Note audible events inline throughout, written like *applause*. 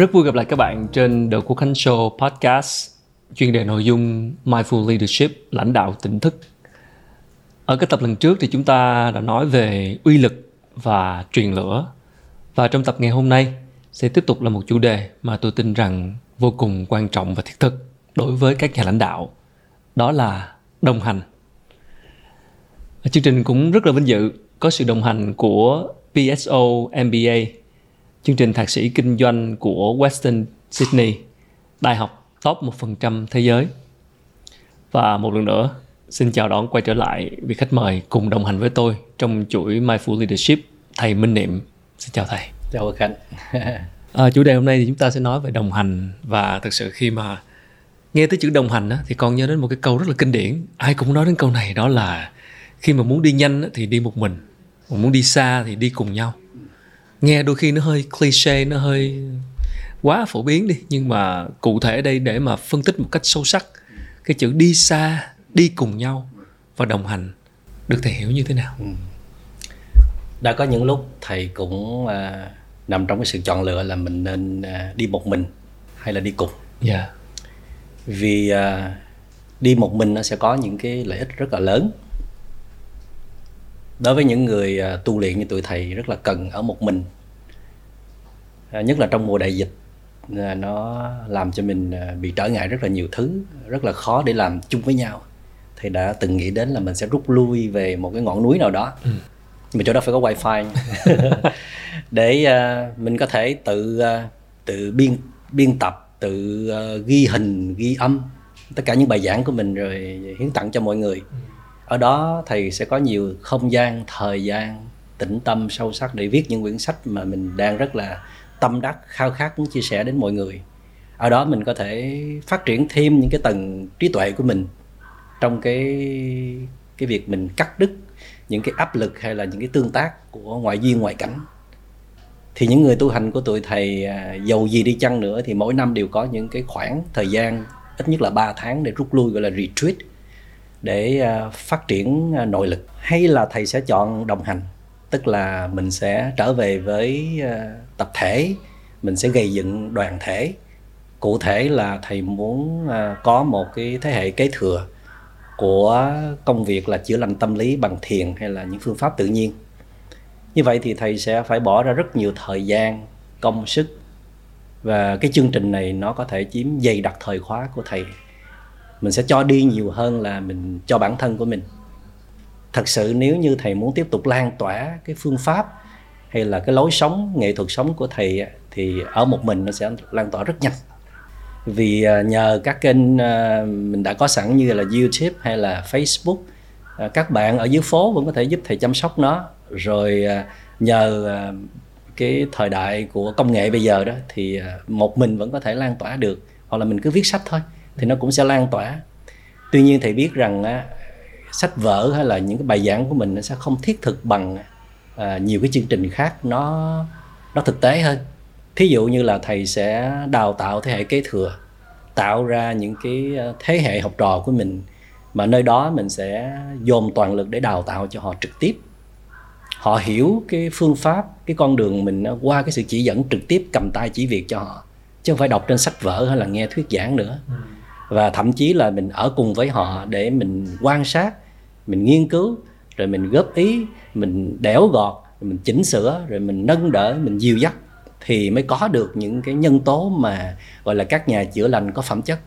Rất vui gặp lại các bạn trên The Quốc Khánh Show Podcast chuyên đề nội dung Mindful Leadership, lãnh đạo tỉnh thức. Ở cái tập lần trước thì chúng ta đã nói về uy lực và truyền lửa. Và trong tập ngày hôm nay sẽ tiếp tục là một chủ đề mà tôi tin rằng vô cùng quan trọng và thiết thực đối với các nhà lãnh đạo. Đó là đồng hành. Chương trình cũng rất là vinh dự có sự đồng hành của PSO MBA chương trình thạc sĩ kinh doanh của Western Sydney, đại học top 1% thế giới. Và một lần nữa, xin chào đón quay trở lại vị khách mời cùng đồng hành với tôi trong chuỗi Mindful Leadership, thầy Minh Niệm. Xin chào thầy. Chào Khánh. *laughs* à, chủ đề hôm nay thì chúng ta sẽ nói về đồng hành và thực sự khi mà nghe tới chữ đồng hành á, thì còn nhớ đến một cái câu rất là kinh điển. Ai cũng nói đến câu này đó là khi mà muốn đi nhanh á, thì đi một mình, mà muốn đi xa thì đi cùng nhau nghe đôi khi nó hơi cliché nó hơi quá phổ biến đi nhưng mà cụ thể đây để mà phân tích một cách sâu sắc cái chữ đi xa đi cùng nhau và đồng hành được thầy hiểu như thế nào ừ. đã có những lúc thầy cũng uh, nằm trong cái sự chọn lựa là mình nên uh, đi một mình hay là đi cùng dạ yeah. vì uh, đi một mình nó sẽ có những cái lợi ích rất là lớn đối với những người à, tu luyện như tụi thầy rất là cần ở một mình à, nhất là trong mùa đại dịch à, nó làm cho mình bị trở ngại rất là nhiều thứ rất là khó để làm chung với nhau. Thầy đã từng nghĩ đến là mình sẽ rút lui về một cái ngọn núi nào đó. Ừ. nhưng mà chỗ đó phải có wifi. *laughs* Để mình có thể tự tự biên biên tập tự ghi hình ghi âm tất cả những bài giảng của mình rồi hiến tặng cho mọi người. Ừ ở đó thầy sẽ có nhiều không gian, thời gian, tĩnh tâm sâu sắc để viết những quyển sách mà mình đang rất là tâm đắc, khao khát muốn chia sẻ đến mọi người. Ở đó mình có thể phát triển thêm những cái tầng trí tuệ của mình trong cái cái việc mình cắt đứt những cái áp lực hay là những cái tương tác của ngoại duyên, ngoại cảnh. Thì những người tu hành của tụi thầy dầu giàu gì đi chăng nữa thì mỗi năm đều có những cái khoảng thời gian, ít nhất là 3 tháng để rút lui, gọi là retreat để à, phát triển à, nội lực. Hay là thầy sẽ chọn đồng hành, tức là mình sẽ trở về với à, tập thể, mình sẽ gây dựng đoàn thể. Cụ thể là thầy muốn có một cái thế hệ kế thừa của công việc là chữa lành tâm lý bằng thiền hay là những phương pháp tự nhiên. Như vậy thì thầy sẽ phải bỏ ra rất nhiều thời gian, công sức và cái chương trình này nó có thể chiếm dày đặc thời khóa của thầy mình sẽ cho đi nhiều hơn là mình cho bản thân của mình. Thật sự nếu như thầy muốn tiếp tục lan tỏa cái phương pháp hay là cái lối sống, nghệ thuật sống của thầy thì ở một mình nó sẽ lan tỏa rất nhanh. Vì à, nhờ các kênh à, mình đã có sẵn như là YouTube hay là Facebook à, các bạn ở dưới phố vẫn có thể giúp thầy chăm sóc nó. Rồi nhờ cái thời đại của công nghệ bây giờ đó thì một mình vẫn có thể lan tỏa được, hoặc là mình cứ viết sách thôi thì nó cũng sẽ lan tỏa. Tuy nhiên thầy biết rằng á, sách vở hay là những cái bài giảng của mình nó sẽ không thiết thực bằng à, nhiều cái chương trình khác nó nó thực tế hơn. Thí dụ như là thầy sẽ đào tạo thế hệ kế thừa tạo ra những cái ờ, thế hệ học trò của mình mà nơi đó mình sẽ dồn toàn lực để đào tạo cho họ trực tiếp. Họ hiểu cái phương pháp cái con đường mình ờ, qua cái sự chỉ dẫn trực tiếp cầm tay chỉ việc cho họ chứ không phải đọc trên sách vở hay là nghe thuyết giảng nữa. Ừ và thậm chí là mình ở cùng với họ để mình quan sát mình nghiên cứu rồi mình góp ý mình đẽo gọt mình chỉnh sửa rồi mình nâng đỡ mình dìu dắt thì mới có được những cái nhân tố mà gọi là các nhà chữa lành có phẩm chất.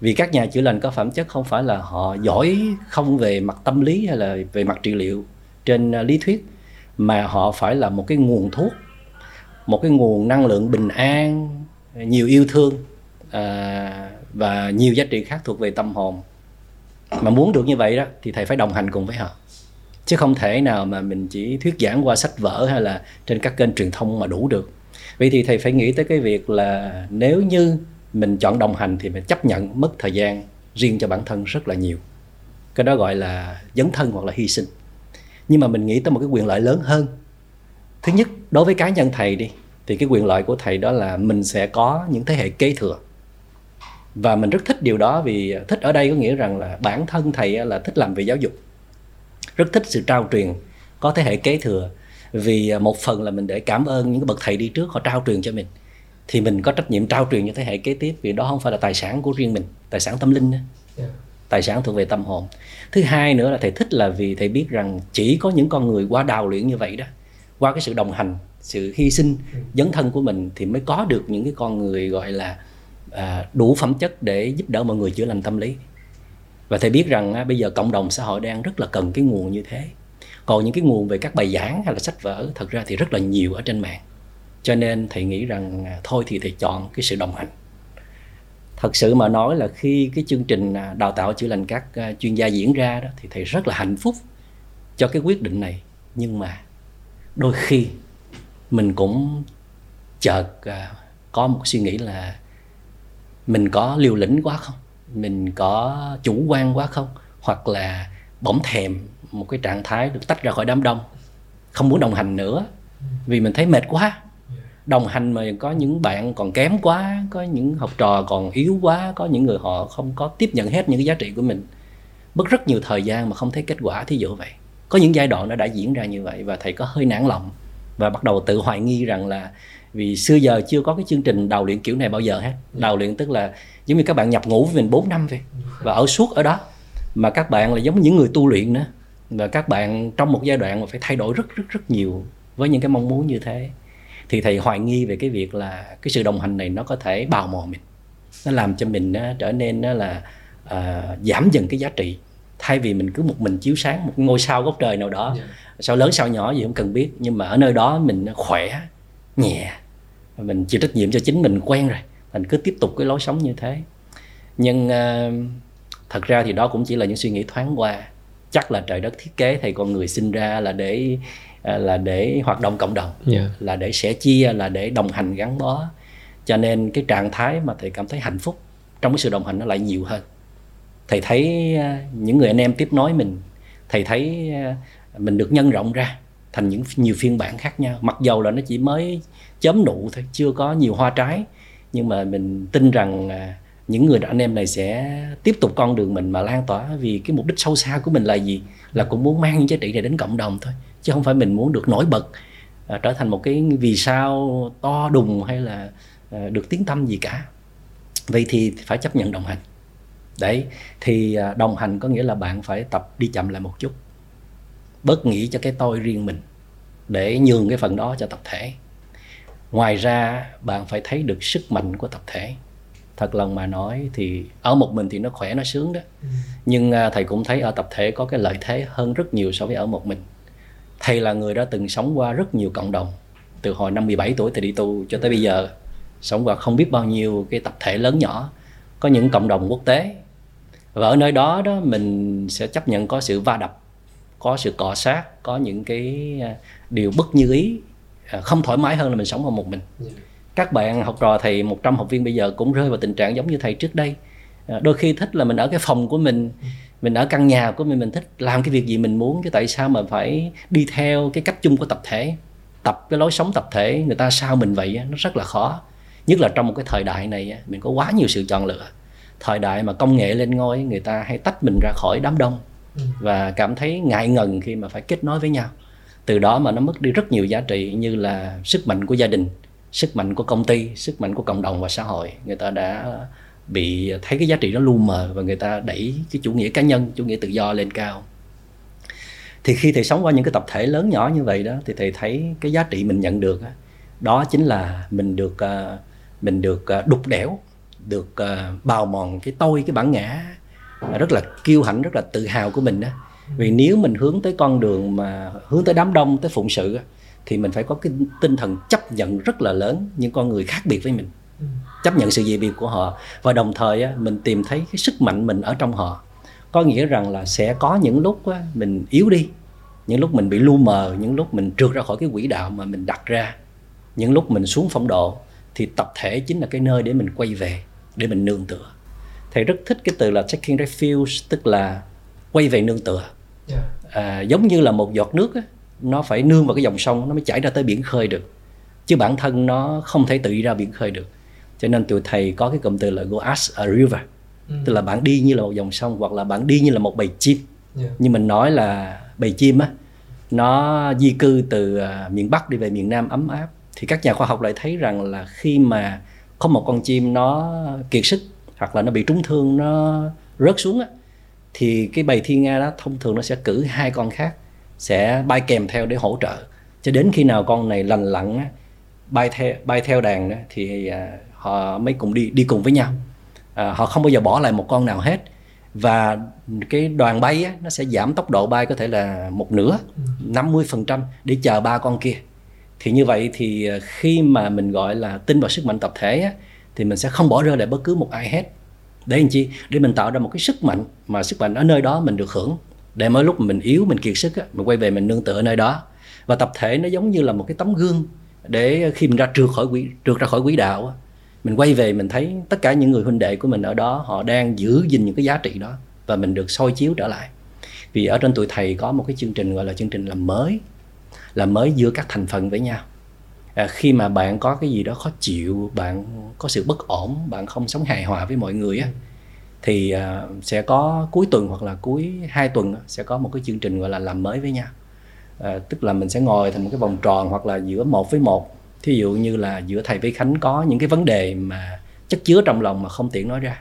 Vì các nhà chữa lành có phẩm chất không phải là họ giỏi không về mặt tâm lý hay là về mặt trị liệu trên à, lý thuyết mà họ phải là một cái nguồn thuốc một cái nguồn năng lượng bình an nhiều yêu thương à, và nhiều giá trị khác thuộc về tâm hồn. Mà muốn được như vậy đó, thì thầy phải đồng hành cùng với họ. Chứ không thể nào mà mình chỉ thuyết giảng qua sách vở hay là trên các kênh truyền thông mà đủ được. Vậy thì thầy phải nghĩ tới cái việc là nếu như mình chọn đồng hành thì mình chấp nhận mất thời gian riêng cho bản thân rất là nhiều. Cái đó gọi là dấn thân hoặc là hy sinh. Nhưng mà mình nghĩ tới một cái quyền lợi lớn hơn. Thứ nhất, đối với cá nhân thầy đi, thì cái quyền lợi của thầy đó là mình sẽ có những thế hệ kế thừa và mình rất thích điều đó vì thích ở đây có nghĩa rằng là bản thân thầy là thích làm về giáo dục. Rất thích sự trao truyền có thế hệ kế thừa. Vì một phần là mình để cảm ơn những bậc thầy đi trước họ trao truyền cho mình. Thì mình có trách nhiệm trao truyền cho thế hệ kế tiếp vì đó không phải là tài sản của riêng mình tài sản tâm linh yeah. tài sản thuộc về tâm hồn. Thứ hai nữa là thầy thích là vì thầy biết rằng chỉ có những con người qua đào luyện như vậy đó qua cái sự đồng hành sự hy sinh ừ. dấn thân của mình thì mới có được những cái con người gọi là à, đủ phẩm chất để giúp đỡ mọi người chữa lành tâm lý. Và thầy biết rằng à, bây giờ cộng đồng xã hội đang rất là cần cái nguồn như thế. Còn những cái nguồn về các bài giảng hay là sách vở thật ra thì rất là nhiều ở trên mạng. Cho nên thầy nghĩ rằng à, thôi thì thầy chọn cái sự đồng hành. Thật sự mà nói là khi cái chương trình à, đào tạo chữa lành các à, chuyên gia diễn ra đó thì thầy rất là hạnh phúc cho cái quyết định này. Nhưng mà đôi khi mình cũng chợt à, có một suy nghĩ là mình có liều lĩnh quá không? Mình có chủ quan quá không? Hoặc là bỗng thèm một cái trạng thái được tách ra khỏi đám đông, không muốn đồng hành nữa, vì mình thấy mệt quá. Đồng hành mà có những bạn còn kém quá, có những học trò còn yếu quá, có những người họ không có tiếp nhận hết những cái giá trị của mình. Mất rất nhiều thời gian mà không thấy kết quả, thí dụ vậy. Có những giai đoạn nó đã diễn ra như vậy và thầy có hơi nản lòng và bắt đầu tự hoài nghi rằng là vì xưa giờ chưa có cái chương trình đào luyện kiểu này bao giờ hết. Đào luyện tức là giống như các bạn nhập ngũ với mình 4 năm vậy. Và ở suốt ở đó. Mà các bạn là giống những người tu luyện nữa. Và các bạn trong một giai đoạn mà phải thay đổi rất rất rất nhiều với những cái mong muốn như thế. Thì thầy hoài nghi về cái việc là cái sự đồng hành này nó có thể bào mòn mình. Nó làm cho mình nó trở nên nó là uh, giảm dần cái giá trị. Thay vì mình cứ một mình chiếu sáng một ngôi sao góc trời nào đó. Yeah. Dạ. sao lớn sao nhỏ gì không cần biết. Nhưng mà ở nơi đó mình khỏe nhẹ. Mình chịu trách nhiệm cho chính mình quen rồi. Mình cứ tiếp tục cái lối sống như thế. Nhưng uh, thật ra thì đó cũng chỉ là những suy nghĩ thoáng qua. Chắc là trời đất thiết kế thầy con người sinh ra là để À, là để hoạt động cộng đồng yeah. Dạ. là để sẻ chia là để đồng hành gắn bó. Cho nên cái trạng thái mà thầy cảm thấy hạnh phúc trong cái sự đồng hành nó lại nhiều hơn. Thầy thấy à, những người anh em tiếp nối mình thầy thấy mình được nhân rộng ra thành những nhiều phiên bản khác nhau. Mặc dầu là nó chỉ mới chớm nụ thôi chưa có nhiều hoa trái. Nhưng mà mình tin rằng à, những người anh em này sẽ tiếp tục con đường mình mà lan tỏa. Vì cái mục đích sâu xa của mình là gì? Là cũng muốn mang những giá trị này đến cộng đồng thôi chứ không phải mình muốn được nổi bật à, trở thành một cái vì sao to đùng hay là à, được tiếng tâm gì cả. Vậy thì phải chấp nhận đồng hành. Đấy thì à, đồng hành có nghĩa là bạn phải tập đi chậm lại một chút. Bớt nghĩ cho cái tôi riêng mình để nhường cái phần đó cho tập thể. Ngoài ra bạn phải thấy được sức mạnh của tập thể. Thật lòng mà nói thì ở một mình thì nó khỏe nó sướng đó. Ừ. nhưng à, thầy cũng thấy ở tập thể có cái lợi thế hơn rất nhiều so với ở một mình. Thầy là người đã từng sống qua rất nhiều cộng đồng từ hồi năm 17 tuổi thầy đi tu cho tới bây giờ. Sống qua không biết bao nhiêu cái tập thể lớn nhỏ có những cộng đồng quốc tế. Và ở nơi đó đó mình sẽ chấp nhận có sự va đập có sự cọ sát có những cái à, điều bất như ý à, không thoải mái hơn là mình sống ở một mình. Dạ. các bạn học trò thầy 100 học viên bây giờ cũng rơi vào tình trạng giống như thầy trước đây. À, đôi khi thích là mình ở cái phòng của mình ừ. mình ở căn nhà của mình mình thích làm cái việc gì mình muốn chứ tại sao mà phải đi theo cái cách chung của tập thể? Tập cái lối sống tập thể người ta sao mình vậy nó rất là khó. Nhất là trong một cái thời đại này mình có quá nhiều sự chọn lựa. Thời đại mà công nghệ lên ngôi người ta hay tách mình ra khỏi đám đông và cảm thấy ngại ngần khi mà phải kết nối với nhau. Từ đó mà nó mất đi rất nhiều giá trị như là sức mạnh của gia đình, sức mạnh của công ty, sức mạnh của cộng đồng và xã hội. Người ta đã bị thấy cái giá trị nó lu mờ và người ta đẩy cái chủ nghĩa cá nhân, chủ nghĩa tự do lên cao. Thì khi thầy sống qua những cái tập thể lớn nhỏ như vậy đó, thì thầy thấy cái giá trị mình nhận được đó chính là mình được à, mình được à, đục đẽo, được à, bào mòn cái tôi, cái bản ngã rất là kiêu hãnh, rất là tự hào của mình đó. Vì nếu mình hướng tới con đường mà hướng tới đám đông, tới phụng sự thì mình phải có cái tinh thần chấp nhận rất là lớn những con người khác biệt với mình. Chấp nhận sự dị biệt của họ và đồng thời mình tìm thấy cái sức mạnh mình ở trong họ. Có nghĩa rằng là sẽ có những lúc mình yếu đi, những lúc mình bị lu mờ, những lúc mình trượt ra khỏi cái quỹ đạo mà mình đặt ra, những lúc mình xuống phong độ, thì tập thể chính là cái nơi để mình quay về, để mình nương tựa thầy rất thích cái từ là taking refuge tức là quay về nương tựa yeah. à, giống như là một giọt nước á, nó phải nương vào cái dòng sông nó mới chảy ra tới biển khơi được chứ bản thân nó không thể tự đi ra biển khơi được cho nên tụi thầy có cái cụm từ là go as a river ừ. tức là bạn đi như là một dòng sông hoặc là bạn đi như là một bầy chim yeah. như mình nói là bầy chim á nó di cư từ uh, miền bắc đi về miền nam ấm áp thì các nhà khoa học lại thấy rằng là khi mà có một con chim nó kiệt sức hoặc là nó bị trúng thương nó rớt xuống á, thì cái bầy thiên nga đó thông thường nó sẽ cử hai con khác sẽ bay kèm theo để hỗ trợ. Cho đến khi nào con này lành lặn á, bay theo bay theo đàn đó, thì à, họ mới cùng đi đi cùng với nhau. À, họ không bao giờ bỏ lại một con nào hết. Và cái đoàn bay á, nó sẽ giảm tốc độ bay có thể là một nửa 50% để chờ ba con kia. Thì như vậy thì à, khi mà mình gọi là tin vào sức mạnh tập thể á, thì mình sẽ không bỏ rơi lại bất cứ một ai hết. Để làm chi? Để mình tạo ra một cái sức mạnh mà sức mạnh ở nơi đó mình được hưởng. Để mỗi lúc mình yếu mình kiệt sức á, mình quay về mình nương tựa ở nơi đó. Và tập thể nó giống như là một cái tấm gương để khi mình ra trượt khỏi quỹ trượt ra khỏi quỹ đạo mình quay về mình thấy tất cả những người huynh đệ của mình ở đó họ đang giữ gìn những cái giá trị đó và mình được soi chiếu trở lại. Vì ở trên tụi thầy có một cái chương trình gọi là chương trình làm mới làm mới giữa các thành phần với nhau à, khi mà bạn có cái gì đó khó chịu bạn có sự bất ổn bạn không sống hài hòa với mọi người á thì à, sẽ có cuối tuần hoặc là cuối hai tuần sẽ có một cái chương trình gọi là làm mới với nhau. À, tức là mình sẽ ngồi thành một cái vòng tròn hoặc là giữa một với một. Thí dụ như là giữa thầy với khánh có những cái vấn đề mà chất chứa trong lòng mà không tiện nói ra.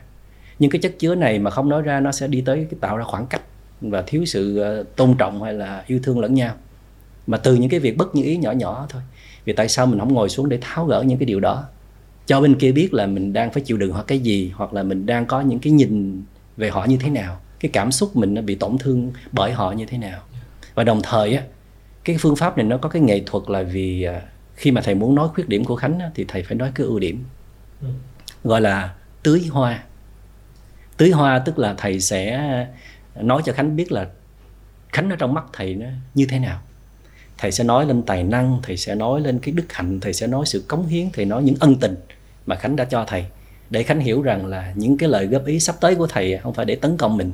Nhưng cái chất chứa này mà không nói ra nó sẽ đi tới cái tạo ra khoảng cách và thiếu sự ờ, tôn trọng hay là yêu thương lẫn nhau. Mà từ những cái việc bất như ý nhỏ nhỏ thôi vì tại sao mình không ngồi xuống để tháo gỡ những cái điều đó? Cho bên kia biết là mình đang phải chịu đựng hoặc cái gì hoặc là mình đang có những cái nhìn về họ như thế nào. Cái cảm xúc mình nó bị tổn thương bởi họ như thế nào. Và đồng thời á cái phương pháp này nó có cái nghệ thuật là vì à, khi mà thầy muốn nói khuyết điểm của khánh á, thì thầy phải nói cái ưu điểm. Gọi là tưới hoa. Tưới hoa tức là thầy sẽ nói cho khánh biết là khánh ở trong mắt thầy nó như thế nào thầy sẽ nói lên tài năng, thầy sẽ nói lên cái đức hạnh, thầy sẽ nói sự cống hiến, thầy nói những ân tình mà khánh đã cho thầy. Để khánh hiểu rằng là những cái lời góp ý sắp tới của thầy không phải để tấn công mình.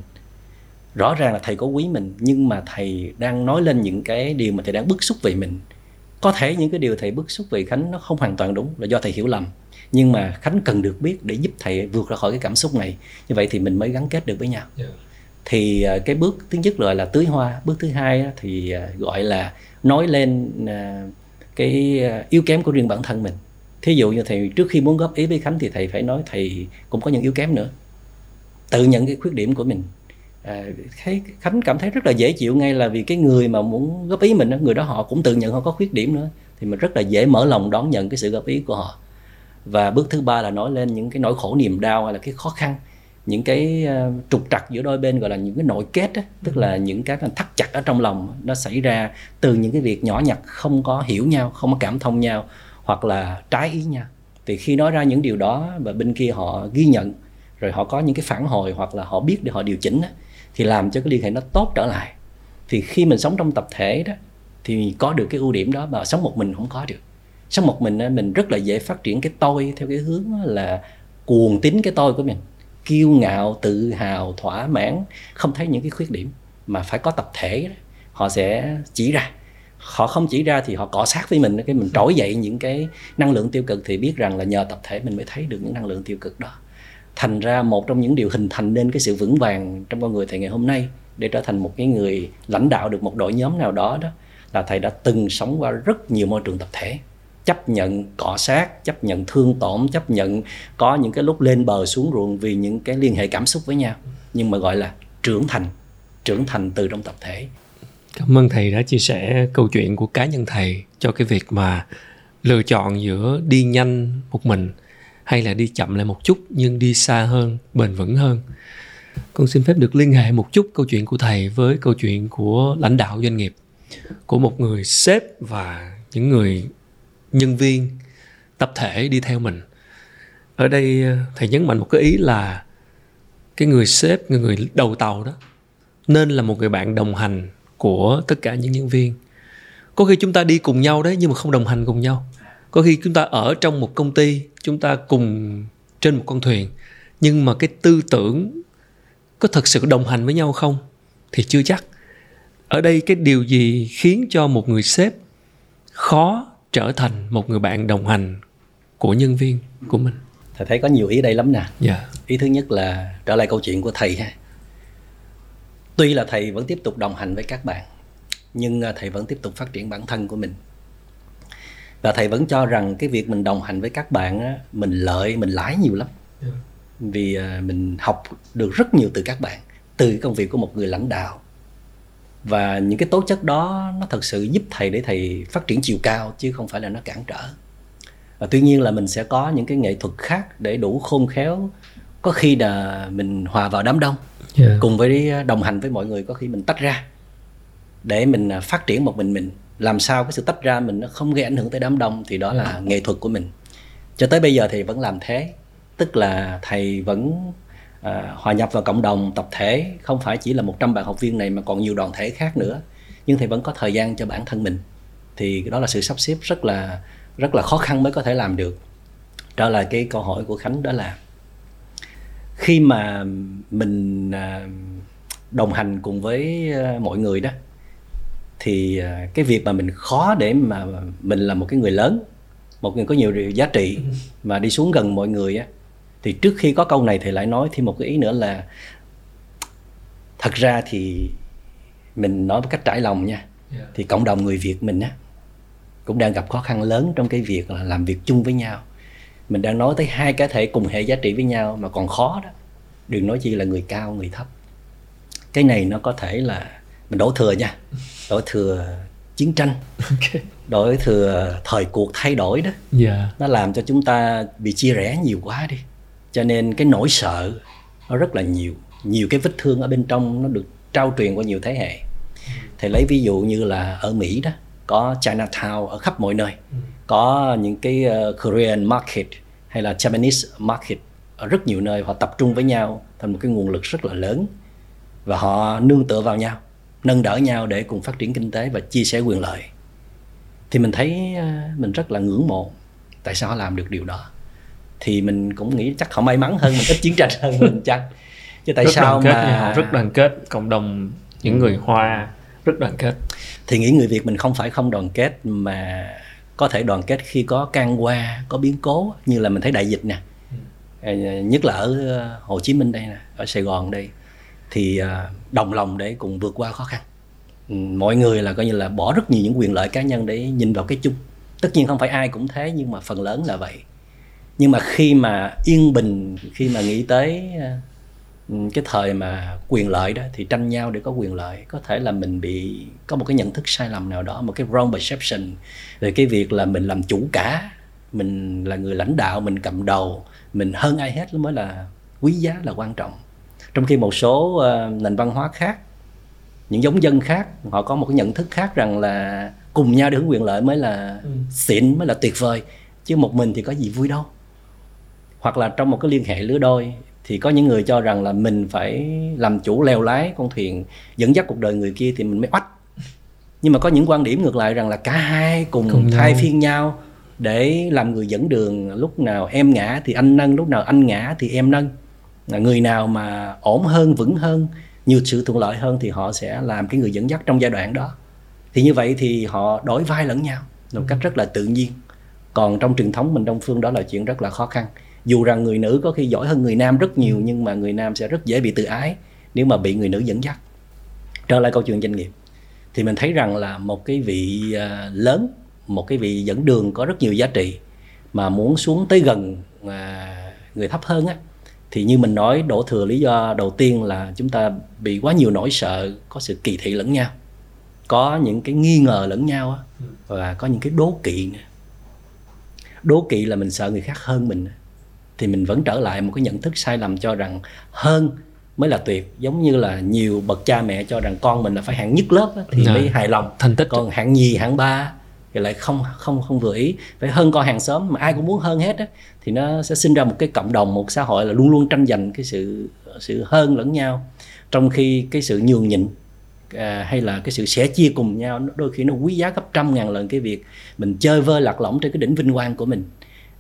Rõ ràng là thầy có quý mình, nhưng mà thầy đang nói lên những cái điều mà thầy đang bức xúc về mình. Có thể những cái điều thầy bức xúc về khánh nó không hoàn toàn đúng, là do thầy hiểu lầm. Nhưng mà khánh cần được biết để giúp thầy vượt ra khỏi cái cảm xúc này. Như vậy thì mình mới gắn kết được với nhau. Yeah thì à, cái bước thứ nhất gọi là tưới hoa. Bước thứ hai thì à, gọi là nói lên à, cái yếu kém của riêng bản thân mình. Thí dụ như thầy trước khi muốn góp ý với khánh thì thầy phải nói thầy cũng có những yếu kém nữa. Tự nhận cái khuyết điểm của mình. À, thấy khánh cảm thấy rất là dễ chịu ngay là vì cái người mà muốn góp ý mình người đó họ cũng tự nhận họ có khuyết điểm nữa thì mình rất là dễ mở lòng đón nhận cái sự góp ý của họ. Và bước thứ ba là nói lên những cái nỗi khổ niềm đau hay là cái khó khăn những cái uh, trục trặc giữa đôi bên gọi là những cái nội kết á, tức là những cái thắt chặt ở trong lòng nó xảy ra từ những cái việc nhỏ nhặt không có hiểu nhau không có cảm thông nhau hoặc là trái ý nhau. Thì khi nói ra những điều đó và bên kia họ ghi nhận rồi họ có những cái phản hồi hoặc là họ biết để họ điều chỉnh á, thì làm cho cái liên hệ nó tốt trở lại. Thì khi mình sống trong tập thể đó thì có được cái ưu điểm đó mà sống một mình không có được. Sống một mình mình rất là dễ phát triển cái tôi theo cái hướng là cuồng tín cái tôi của mình kiêu ngạo tự hào thỏa mãn không thấy những cái khuyết điểm mà phải có tập thể đó, họ sẽ chỉ ra. Họ không chỉ ra thì họ cọ sát với mình cái mình trỗi dậy những cái năng lượng tiêu cực thì biết rằng là nhờ tập thể mình mới thấy được những năng lượng tiêu cực đó. Thành ra một trong những điều hình thành nên cái sự vững vàng trong con người thầy ngày hôm nay để trở thành một cái người lãnh đạo được một đội nhóm nào đó đó là thầy đã từng sống qua rất nhiều môi trường tập thể chấp nhận cọ sát chấp nhận thương tổn chấp nhận có những cái lúc lên bờ xuống ruộng vì những cái liên hệ cảm xúc với nhau nhưng mà gọi là trưởng thành trưởng thành từ trong tập thể Cảm ơn thầy đã chia sẻ câu chuyện của cá nhân thầy cho cái việc mà lựa chọn giữa đi nhanh một mình hay là đi chậm lại một chút nhưng đi xa hơn, bền vững hơn. Con xin phép được liên hệ một chút câu chuyện của thầy với câu chuyện của lãnh đạo doanh nghiệp, của một người sếp và những người nhân viên tập thể đi theo mình. Ở đây ờ, thầy nhấn mạnh một cái ý là cái người sếp, người người đầu tàu đó nên là một người bạn đồng hành của tất cả những nhân viên. Có khi chúng ta đi cùng nhau đấy nhưng mà không đồng hành cùng nhau. Có khi chúng ta ở trong một công ty chúng ta cùng trên một con thuyền nhưng mà cái tư tưởng có thật sự đồng hành với nhau không thì chưa chắc. Ở đây cái điều gì khiến cho một người sếp khó trở thành một người bạn đồng hành của nhân viên của mình. Thầy thấy có nhiều ý đây lắm nè. Dạ. Ý thứ nhất là trở lại câu chuyện của thầy ha. Tuy là thầy vẫn tiếp tục đồng hành với các bạn nhưng à, thầy vẫn tiếp tục phát triển bản thân của mình. Và thầy vẫn cho rằng cái việc mình đồng hành với các bạn á, mình lợi mình lãi nhiều lắm. Yeah. vì à, mình học được rất nhiều từ các bạn từ công việc của một người lãnh đạo và những cái tố chất đó nó thật sự giúp thầy để thầy phát triển chiều cao chứ không phải là nó cản trở. Và tuy nhiên là mình sẽ có những cái nghệ thuật khác để đủ khôn khéo. Có khi là mình hòa vào đám đông yeah. cùng với đồng hành với mọi người có khi mình tách ra để mình à, phát triển một mình mình. Làm sao cái sự tách ra mình nó không gây ảnh hưởng tới đám đông thì đó là nghệ thuật của mình. Cho tới bây giờ thì vẫn làm thế tức là thầy vẫn à, hòa nhập vào cộng đồng tập thể không phải chỉ là 100 bạn học viên này mà còn nhiều đoàn thể khác nữa. Nhưng thầy vẫn có thời gian cho bản thân mình. Thì đó là sự sắp xếp rất là rất là khó khăn mới có thể làm được. Trở lại cái câu hỏi của khánh đó là khi mà mình à, đồng hành cùng với à, mọi người đó thì à, cái việc mà mình khó để mà mình là một cái người lớn một người có nhiều giá trị mà đi xuống gần mọi người á thì trước khi có câu này thì lại nói thêm một cái ý nữa là thật ra thì mình nói một cách trải lòng nha yeah. thì cộng đồng người việt mình á cũng đang gặp khó khăn lớn trong cái việc là làm việc chung với nhau mình đang nói tới hai cá thể cùng hệ giá trị với nhau mà còn khó đó đừng nói chi là người cao người thấp cái này nó có thể là mình đổ thừa nha *laughs* đổ thừa chiến tranh okay. đổ thừa thời cuộc thay đổi đó yeah. Dạ. nó làm cho chúng ta bị chia rẽ nhiều quá đi cho nên cái nỗi sợ nó rất là nhiều. Nhiều cái vết thương ở bên trong nó được trao truyền qua nhiều thế hệ. Thầy lấy ví dụ như là ở mỹ đó có Chinatown ở khắp mọi nơi. Ừ. có những cái uh, Korean market hay là Japanese market ở rất nhiều nơi. Họ tập trung với nhau thành một cái nguồn lực rất là lớn và họ nương tựa vào nhau nâng đỡ nhau để cùng phát triển kinh tế và chia sẻ quyền lợi. Thì mình thấy uh, mình rất là ngưỡng mộ tại sao họ làm được điều đó thì mình cũng nghĩ chắc họ may mắn hơn mình ít chiến tranh hơn mình chăng chứ tại rất sao đoàn kết mà họ rất đoàn kết cộng đồng những người hoa rất đoàn kết. Thì nghĩ người việt mình không phải không đoàn kết mà có thể đoàn kết khi có can qua có biến cố như là mình thấy đại dịch nè. Ừ. nhất là ở ờ, hồ chí minh đây nè ở sài gòn đây. Thì ờ, đồng lòng để cùng vượt qua khó khăn. Ừ, mọi người là coi như là bỏ rất nhiều những quyền lợi cá nhân để nhìn vào cái chung. Tất nhiên không phải ai cũng thế nhưng mà phần lớn là vậy nhưng mà khi mà yên bình khi mà nghĩ tới ờ, cái thời mà quyền lợi đó thì tranh nhau để có quyền lợi có thể là mình bị có một cái nhận thức sai lầm nào đó một cái wrong perception về cái việc là mình làm chủ cả. Mình là người lãnh đạo mình cầm đầu mình hơn ai hết mới là quý giá là quan trọng. Trong khi một số uh, nền văn hóa khác những giống dân khác họ có một cái nhận thức khác rằng là cùng nhau để hưởng quyền lợi mới là ừ. xịn mới là tuyệt vời. Chứ một mình thì có gì vui đâu hoặc là trong một cái liên hệ lứa đôi thì có những người cho rằng là mình phải làm chủ leo lái con thuyền dẫn dắt cuộc đời người kia thì mình mới oách. Nhưng mà có những quan điểm ngược lại rằng là cả hai cùng, cùng thay nhau. phiên nhau để làm người dẫn đường. Lúc nào em ngã thì anh nâng lúc nào anh ngã thì em nâng. Người nào mà ổn hơn vững hơn nhiều sự thuận lợi hơn thì họ sẽ làm cái người dẫn dắt trong giai đoạn đó. Thì như vậy thì họ đổi vai lẫn nhau một cách rất là tự nhiên. Còn trong truyền thống mình đông phương đó là chuyện rất là khó khăn dù rằng người nữ có khi giỏi hơn người nam rất nhiều nhưng mà người nam sẽ rất dễ bị tự ái nếu mà bị người nữ dẫn dắt. Trở lại câu chuyện doanh nghiệp thì mình thấy rằng là một cái vị à, lớn một cái vị dẫn đường có rất nhiều giá trị mà muốn xuống tới gần à, người thấp hơn á thì như mình nói đổ thừa lý do đầu tiên là chúng ta bị quá nhiều nỗi sợ có sự kỳ thị lẫn nhau có những cái nghi ngờ lẫn nhau á và có những cái đố kỵ đố kỵ là mình sợ người khác hơn mình thì mình vẫn trở lại một cái nhận thức sai lầm cho rằng hơn mới là tuyệt. Giống như là nhiều bậc cha mẹ cho rằng con mình là phải hạng nhất lớp thì à, mới hài lòng. Thành tích. Còn hạng nhì hạng ba thì lại không không không vừa ý. Phải hơn con hàng xóm mà ai cũng muốn hơn hết á thì nó sẽ sinh ra một cái cộng đồng một xã hội là luôn luôn tranh giành cái sự sự hơn lẫn nhau. Trong khi cái sự nhường nhịn à, hay là cái sự sẻ chia cùng nhau đôi khi nó quý giá gấp trăm ngàn lần cái việc mình chơi vơi lạc lõng trên cái đỉnh vinh quang của mình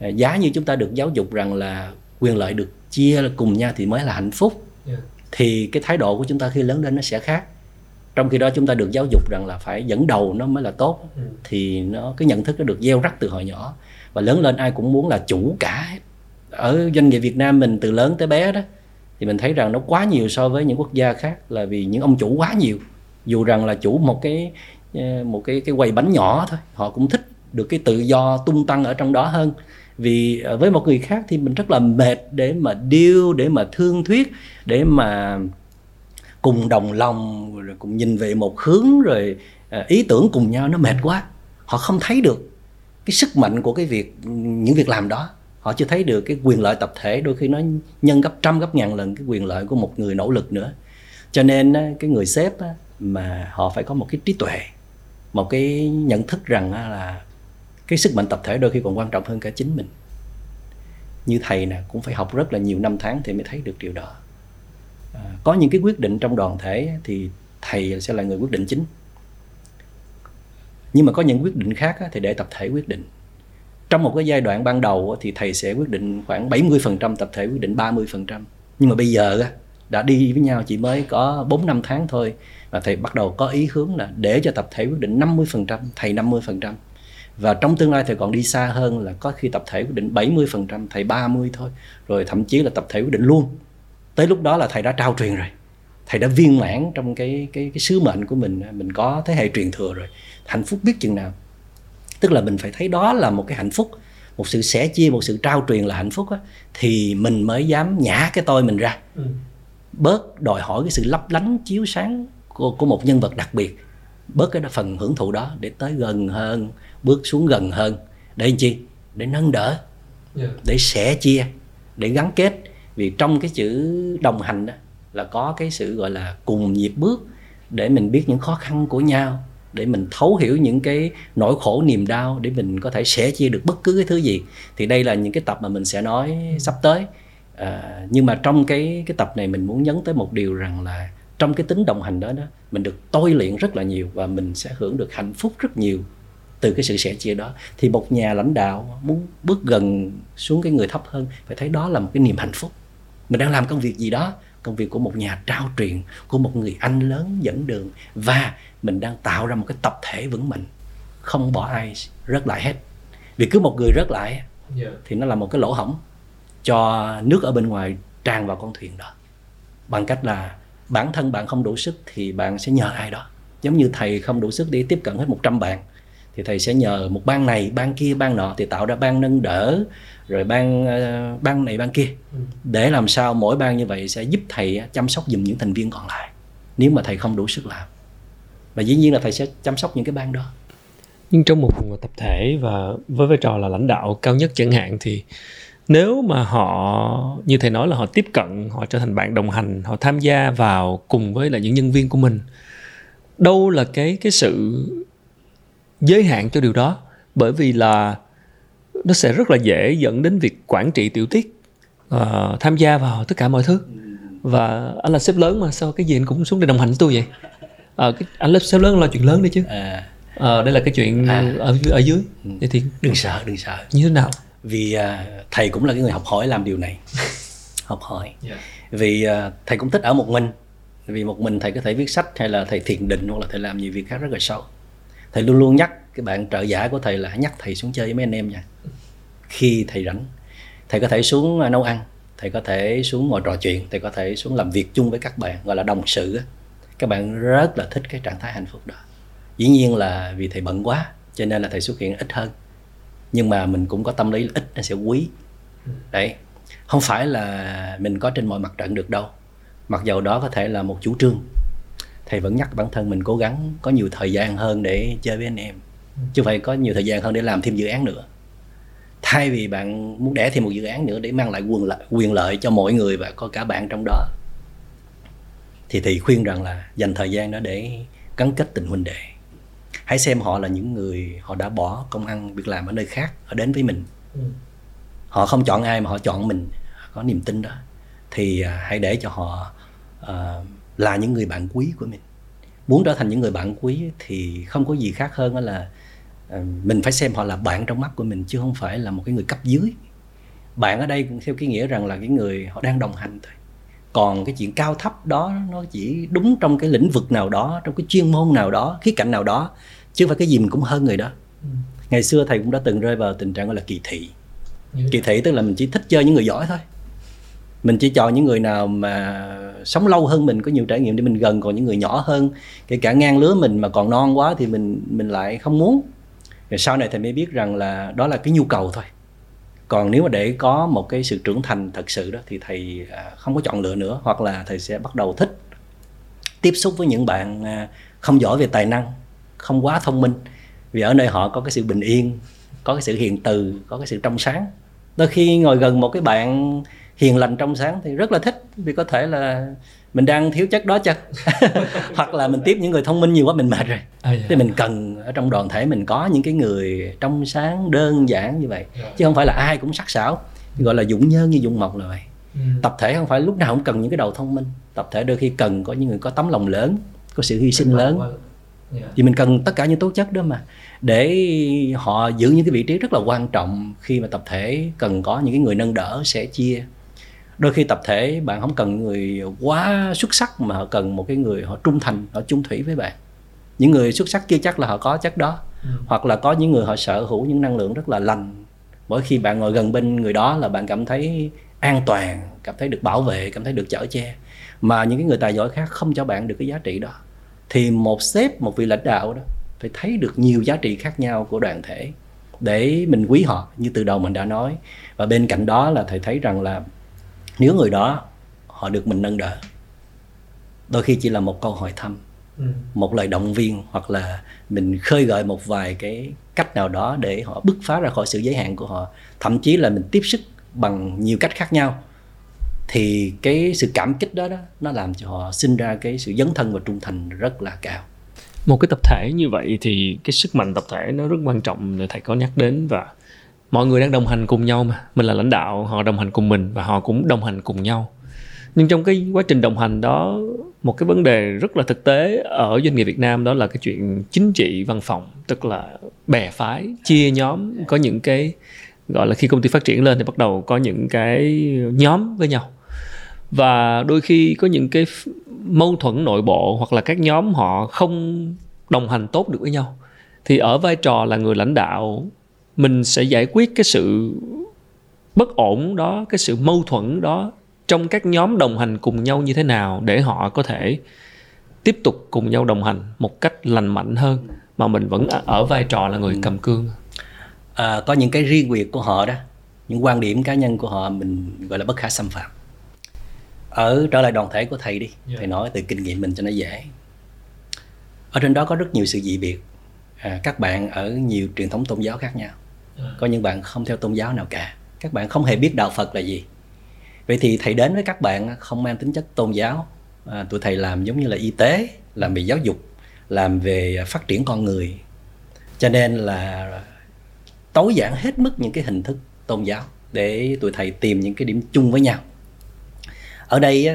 giá như chúng ta được giáo dục rằng là quyền lợi được chia cùng nhau thì mới là hạnh phúc. Yeah. thì cái thái độ của chúng ta khi lớn lên nó sẽ khác. Trong khi đó chúng ta được giáo dục rằng là phải dẫn đầu nó mới là tốt ừ. thì nó cái nhận thức nó được gieo rắc từ hồi nhỏ. Và lớn lên ai cũng muốn là chủ cả. Ở doanh nghiệp Việt Nam mình từ lớn tới bé đó thì mình thấy rằng nó quá nhiều so với những quốc gia khác là vì những ông chủ quá nhiều. Dù rằng là chủ một cái ờ, một cái cái quầy bánh nhỏ thôi họ cũng thích được cái tự do tung tăng ở trong đó hơn vì ờ, với một người khác thì mình rất là mệt để mà điêu, để mà thương thuyết, để mà cùng đồng lòng, rồi cùng nhìn về một hướng, rồi ờ, ý tưởng cùng nhau, nó mệt quá. Họ không thấy được cái sức mạnh của cái việc ừ, những việc làm đó. Họ chưa thấy được cái quyền lợi tập thể, đôi khi nó nhân gấp trăm, gấp ngàn lần cái quyền lợi của một người nỗ lực nữa. Cho nên cái người sếp mà họ phải có một cái trí tuệ, một cái nhận thức rằng là cái sức mạnh tập thể đôi khi còn quan trọng hơn cả chính mình. Như thầy nè cũng phải học rất là nhiều năm tháng thì mới thấy được điều đó. À, có những cái quyết định trong đoàn thể thì thầy sẽ là người quyết định chính. Nhưng mà có những quyết định khác thì để tập thể quyết định. Trong một cái giai đoạn ban đầu thì thầy sẽ quyết định khoảng 70% tập thể quyết định 30% nhưng mà bây giờ đã đi với nhau chỉ mới có 4 năm tháng thôi và thầy bắt đầu có ý hướng là để cho tập thể quyết định 50% thầy 50% và trong tương lai thầy còn đi xa hơn là có khi tập thể quyết định 70% thầy 30 thôi. Rồi thậm chí là tập thể quyết định luôn. Tới lúc đó là thầy đã trao truyền rồi. Thầy đã viên mãn trong cái cái cái sứ mệnh của mình. Mình có thế hệ truyền thừa rồi. Hạnh phúc biết chừng nào. Tức là mình phải thấy đó là một cái hạnh phúc. Một sự sẻ chia một sự trao truyền là hạnh phúc á, thì mình mới dám nhả cái tôi mình ra. Ừ. bớt đòi hỏi cái sự lấp lánh chiếu sáng của, của một nhân vật đặc biệt. Bớt cái phần hưởng thụ đó để tới gần hơn bước xuống gần hơn. Để làm chi? Để nâng đỡ. Yeah. để sẻ chia. Để gắn kết. Vì trong cái chữ đồng hành đó là có cái sự gọi là cùng nhịp bước để mình biết những khó khăn của nhau để mình thấu hiểu những cái nỗi khổ niềm đau để mình có thể sẻ chia được bất cứ cái thứ gì. Thì đây là những cái tập mà mình sẽ nói sắp tới. À, nhưng mà trong cái cái tập này mình muốn nhấn tới một điều rằng là trong cái tính đồng hành đó đó mình được tôi luyện rất là nhiều và mình sẽ hưởng được hạnh phúc rất nhiều từ cái sự sẻ chia đó thì một nhà lãnh đạo muốn bước gần xuống cái người thấp hơn phải thấy đó là một cái niềm hạnh phúc. Mình đang làm công việc gì đó công việc của một nhà trao truyền của một người anh lớn dẫn đường và mình đang tạo ra một cái tập thể vững mạnh. Không bỏ ai rớt lại hết. Vì cứ một người rớt lại yeah. Dạ. thì nó là một cái lỗ hổng cho nước ở bên ngoài tràn vào con thuyền đó. Bằng cách là bản thân bạn không đủ sức thì bạn sẽ nhờ ai đó. Giống như thầy không đủ sức để tiếp cận hết 100 bạn thì thầy sẽ nhờ một ban này ban kia ban nọ thì tạo ra ban nâng đỡ rồi ban uh, ban này ban kia. Ừ. để làm sao mỗi ban như vậy sẽ giúp thầy chăm sóc dùm những thành viên còn lại nếu mà thầy không đủ sức làm. Và dĩ nhiên là thầy sẽ chăm sóc những cái ban đó. Nhưng trong một tập thể và với vai trò là lãnh đạo cao nhất chẳng hạn thì nếu mà họ như thầy nói là họ tiếp cận họ trở thành bạn đồng hành họ tham gia vào cùng với là những nhân viên của mình đâu là cái cái sự giới hạn cho điều đó bởi vì là nó sẽ rất là dễ dẫn đến việc quản trị tiểu tiết uh, tham gia vào tất cả mọi thứ và anh là sếp lớn mà sao cái gì anh cũng xuống để đồng hành với tôi vậy à, cái, anh là sếp lớn là chuyện lớn đấy chứ à. à, đây là cái chuyện à. ở ở dưới ừ. vậy thì đừng sợ đừng sợ như thế nào vì uh, thầy cũng là cái người học hỏi làm điều này *laughs* học hỏi yeah. Dạ. vì uh, thầy cũng thích ở một mình vì một mình thầy có thể viết sách hay là thầy thiền định hoặc là thầy làm nhiều việc khác rất là sâu thầy luôn luôn nhắc, cái bạn trợ giả của thầy là nhắc thầy xuống chơi với mấy anh em nha. Khi thầy rảnh, thầy có thể xuống à, nấu ăn, thầy có thể xuống ngồi trò chuyện, thầy có thể xuống làm việc chung với các bạn, gọi là đồng sự các bạn rất là thích cái trạng thái hạnh phúc đó. Dĩ nhiên là vì thầy bận quá, cho nên là thầy xuất hiện ít hơn. Nhưng mà mình cũng có tâm lý ít, nó sẽ quý. Đấy. Không phải là mình có trên mọi mặt trận được đâu. Mặc dầu đó có thể là một chủ trương thầy vẫn nhắc bản thân mình cố gắng có nhiều thời gian hơn để chơi với anh em. Chứ phải có nhiều thời gian hơn để làm thêm dự án nữa. Thay vì bạn muốn đẻ thêm một dự án nữa để mang lại quyền lợi quyền lợi cho mọi người và có cả bạn trong đó. Thì thầy khuyên rằng là dành thời gian đó để gắn kết tình huynh đệ. Hãy xem họ là những người họ đã bỏ công ăn việc làm ở nơi khác họ đến với mình. Ừ. họ không chọn ai mà họ chọn mình có niềm tin đó. Thì à, hãy để cho họ uh, là những người bạn quý của mình. Muốn trở thành những người bạn quý thì không có gì khác hơn là uh, mình phải xem họ là bạn trong mắt của mình chứ không phải là một cái người cấp dưới. Bạn ở đây theo cái nghĩa rằng là cái người họ đang đồng hành thôi. Còn cái chuyện cao thấp đó nó chỉ đúng trong cái lĩnh vực nào đó trong cái chuyên môn nào đó khía cạnh nào đó chứ phải cái gì mình cũng hơn người đó. Ừ. ngày xưa thầy cũng đã từng rơi vào tình trạng gọi là kỳ thị. Kỳ thị tức là mình chỉ thích chơi những người giỏi thôi mình chỉ chọn những người nào mà sống lâu hơn mình, có nhiều trải nghiệm để mình gần, còn những người nhỏ hơn. Kể cả ngang lứa mình mà còn non quá thì mình mình lại không muốn. Rồi sau này thầy mới biết rằng là đó là cái nhu cầu thôi. Còn nếu mà để có một cái sự trưởng thành thật sự đó thì thầy à, không có chọn lựa nữa, hoặc là thầy sẽ bắt đầu thích tiếp xúc với những bạn à, không giỏi về tài năng, không quá thông minh. Vì ở nơi họ có cái sự bình yên, có cái sự hiền từ, có cái sự trong sáng. Đôi khi ngồi gần một cái bạn hiền lành trong sáng thì rất là thích vì có thể là mình đang thiếu chất đó chắc *laughs* hoặc là mình tiếp những người thông minh nhiều quá mình mệt rồi à, dạ. thì mình cần ở trong đoàn thể mình có những cái người trong sáng đơn giản như vậy dạ. chứ không phải là ai cũng sắc sảo gọi là dũng nhơn như dũng mộc là vậy ừ. tập thể không phải lúc nào cũng cần những cái đầu thông minh tập thể đôi khi cần có những người có tấm lòng lớn có sự hy sinh lớn yeah. Dạ. vì mình cần tất cả những tố chất đó mà để họ giữ những cái vị trí rất là quan trọng khi mà tập thể cần có những cái người nâng đỡ sẽ chia đôi khi tập thể bạn không cần người quá xuất sắc mà họ cần một cái người họ trung thành họ chung thủy với bạn. Những người xuất sắc chưa chắc là họ có chất đó. Ừ. hoặc là có những người họ sở hữu những năng lượng rất là lành. Mỗi khi bạn ngồi gần bên người đó là bạn cảm thấy an toàn cảm thấy được bảo vệ cảm thấy được chở che. Mà những cái người tài giỏi khác không cho bạn được cái giá trị đó. Thì một sếp một vị lãnh đạo đó phải thấy được nhiều giá trị khác nhau của đoàn thể để mình quý họ như từ đầu mình đã nói. Và bên cạnh đó là thầy thấy rằng là nếu người đó họ được mình nâng đỡ đôi khi chỉ là một câu hỏi thăm ừ. một lời động viên hoặc là mình khơi gợi một vài cái cách nào đó để họ bứt phá ra khỏi sự giới hạn của họ. Thậm chí là mình tiếp sức bằng nhiều cách khác nhau. Thì cái sự cảm kích đó đó nó làm cho họ sinh ra cái sự dấn thân và trung thành rất là cao. Một cái tập thể như vậy thì cái sức mạnh tập thể nó rất quan trọng để thầy có nhắc đến và mọi người đang đồng hành cùng nhau mà. Mình là lãnh đạo, họ đồng hành cùng mình và họ cũng đồng hành cùng nhau. Nhưng trong cái quá trình đồng hành đó, một cái vấn đề rất là thực tế ở doanh nghiệp Việt Nam đó là cái chuyện chính trị văn phòng, tức là bè phái, chia nhóm. Có những cái, gọi là khi công ty phát triển lên thì bắt đầu có những cái nhóm với nhau. Và đôi khi có những cái mâu thuẫn nội bộ hoặc là các nhóm họ không đồng hành tốt được với nhau. Thì ở vai trò là người lãnh đạo mình sẽ giải quyết cái sự bất ổn đó cái sự mâu thuẫn đó trong các nhóm đồng hành cùng nhau như thế nào để họ có thể tiếp tục cùng nhau đồng hành một cách lành mạnh hơn mà mình vẫn ở vai trò là người cầm cương. À, có những cái riêng biệt của họ đó những quan điểm cá nhân của họ mình gọi là bất khả xâm phạm. Ở trở lại đoàn thể của thầy đi yeah. Dạ. thầy nói từ kinh nghiệm mình cho nó dễ. Ở trên đó có rất nhiều sự dị biệt. À, các bạn ở nhiều truyền thống tôn giáo khác nhau có những bạn không theo tôn giáo nào cả. Các bạn không hề biết đạo phật là gì. Vậy thì thầy đến với các bạn không mang tính chất tôn giáo. À, tụi thầy làm giống như là y tế làm về giáo dục làm về phát triển con người. Cho nên là tối giản hết mức những cái hình thức tôn giáo để tụi thầy tìm những cái điểm chung với nhau. Ở đây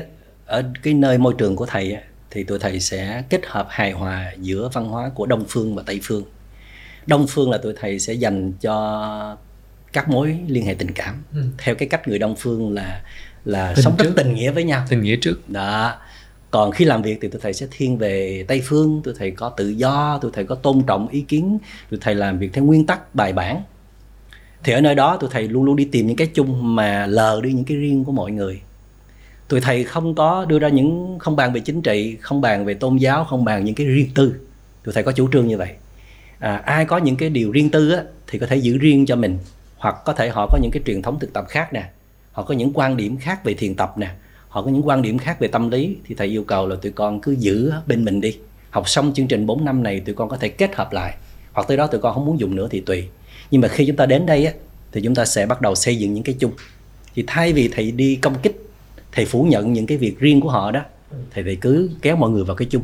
ở cái nơi môi trường của thầy thì tụi thầy sẽ kết hợp hài hòa giữa văn hóa của đông phương và tây phương đông phương là tụi thầy sẽ dành cho các mối liên hệ tình cảm. Ừ. theo cái cách người đông phương là là tình sống trước. rất tình nghĩa với nhau. Tình nghĩa trước. Đó. Còn khi làm việc thì tụi thầy sẽ thiên về tây phương tụi thầy có tự do tụi thầy có tôn trọng ý kiến tụi thầy làm việc theo nguyên tắc bài bản. Thì ở nơi đó tụi thầy luôn luôn đi tìm những cái chung mà lờ đi những cái riêng của mọi người. Tụi thầy không có đưa ra những không bàn về chính trị không bàn về tôn giáo không bàn những cái riêng tư. Tụi thầy có chủ trương như vậy à, ai có những cái điều riêng tư á, thì có thể giữ riêng cho mình. Hoặc có thể họ có những cái truyền thống thực tập khác nè. Họ có những quan điểm khác về thiền tập nè. Họ có những quan điểm khác về tâm lý thì thầy yêu cầu là tụi con cứ giữ bên mình đi. Học xong chương trình 4 năm này tụi con có thể kết hợp lại. Hoặc tới đó tụi con không muốn dùng nữa thì tùy. Nhưng mà khi chúng ta đến đây á, thì chúng ta sẽ bắt đầu xây dựng những cái chung. Thì thay vì thầy đi công kích thầy phủ nhận những cái việc riêng của họ đó thầy thầy cứ kéo mọi người vào cái chung.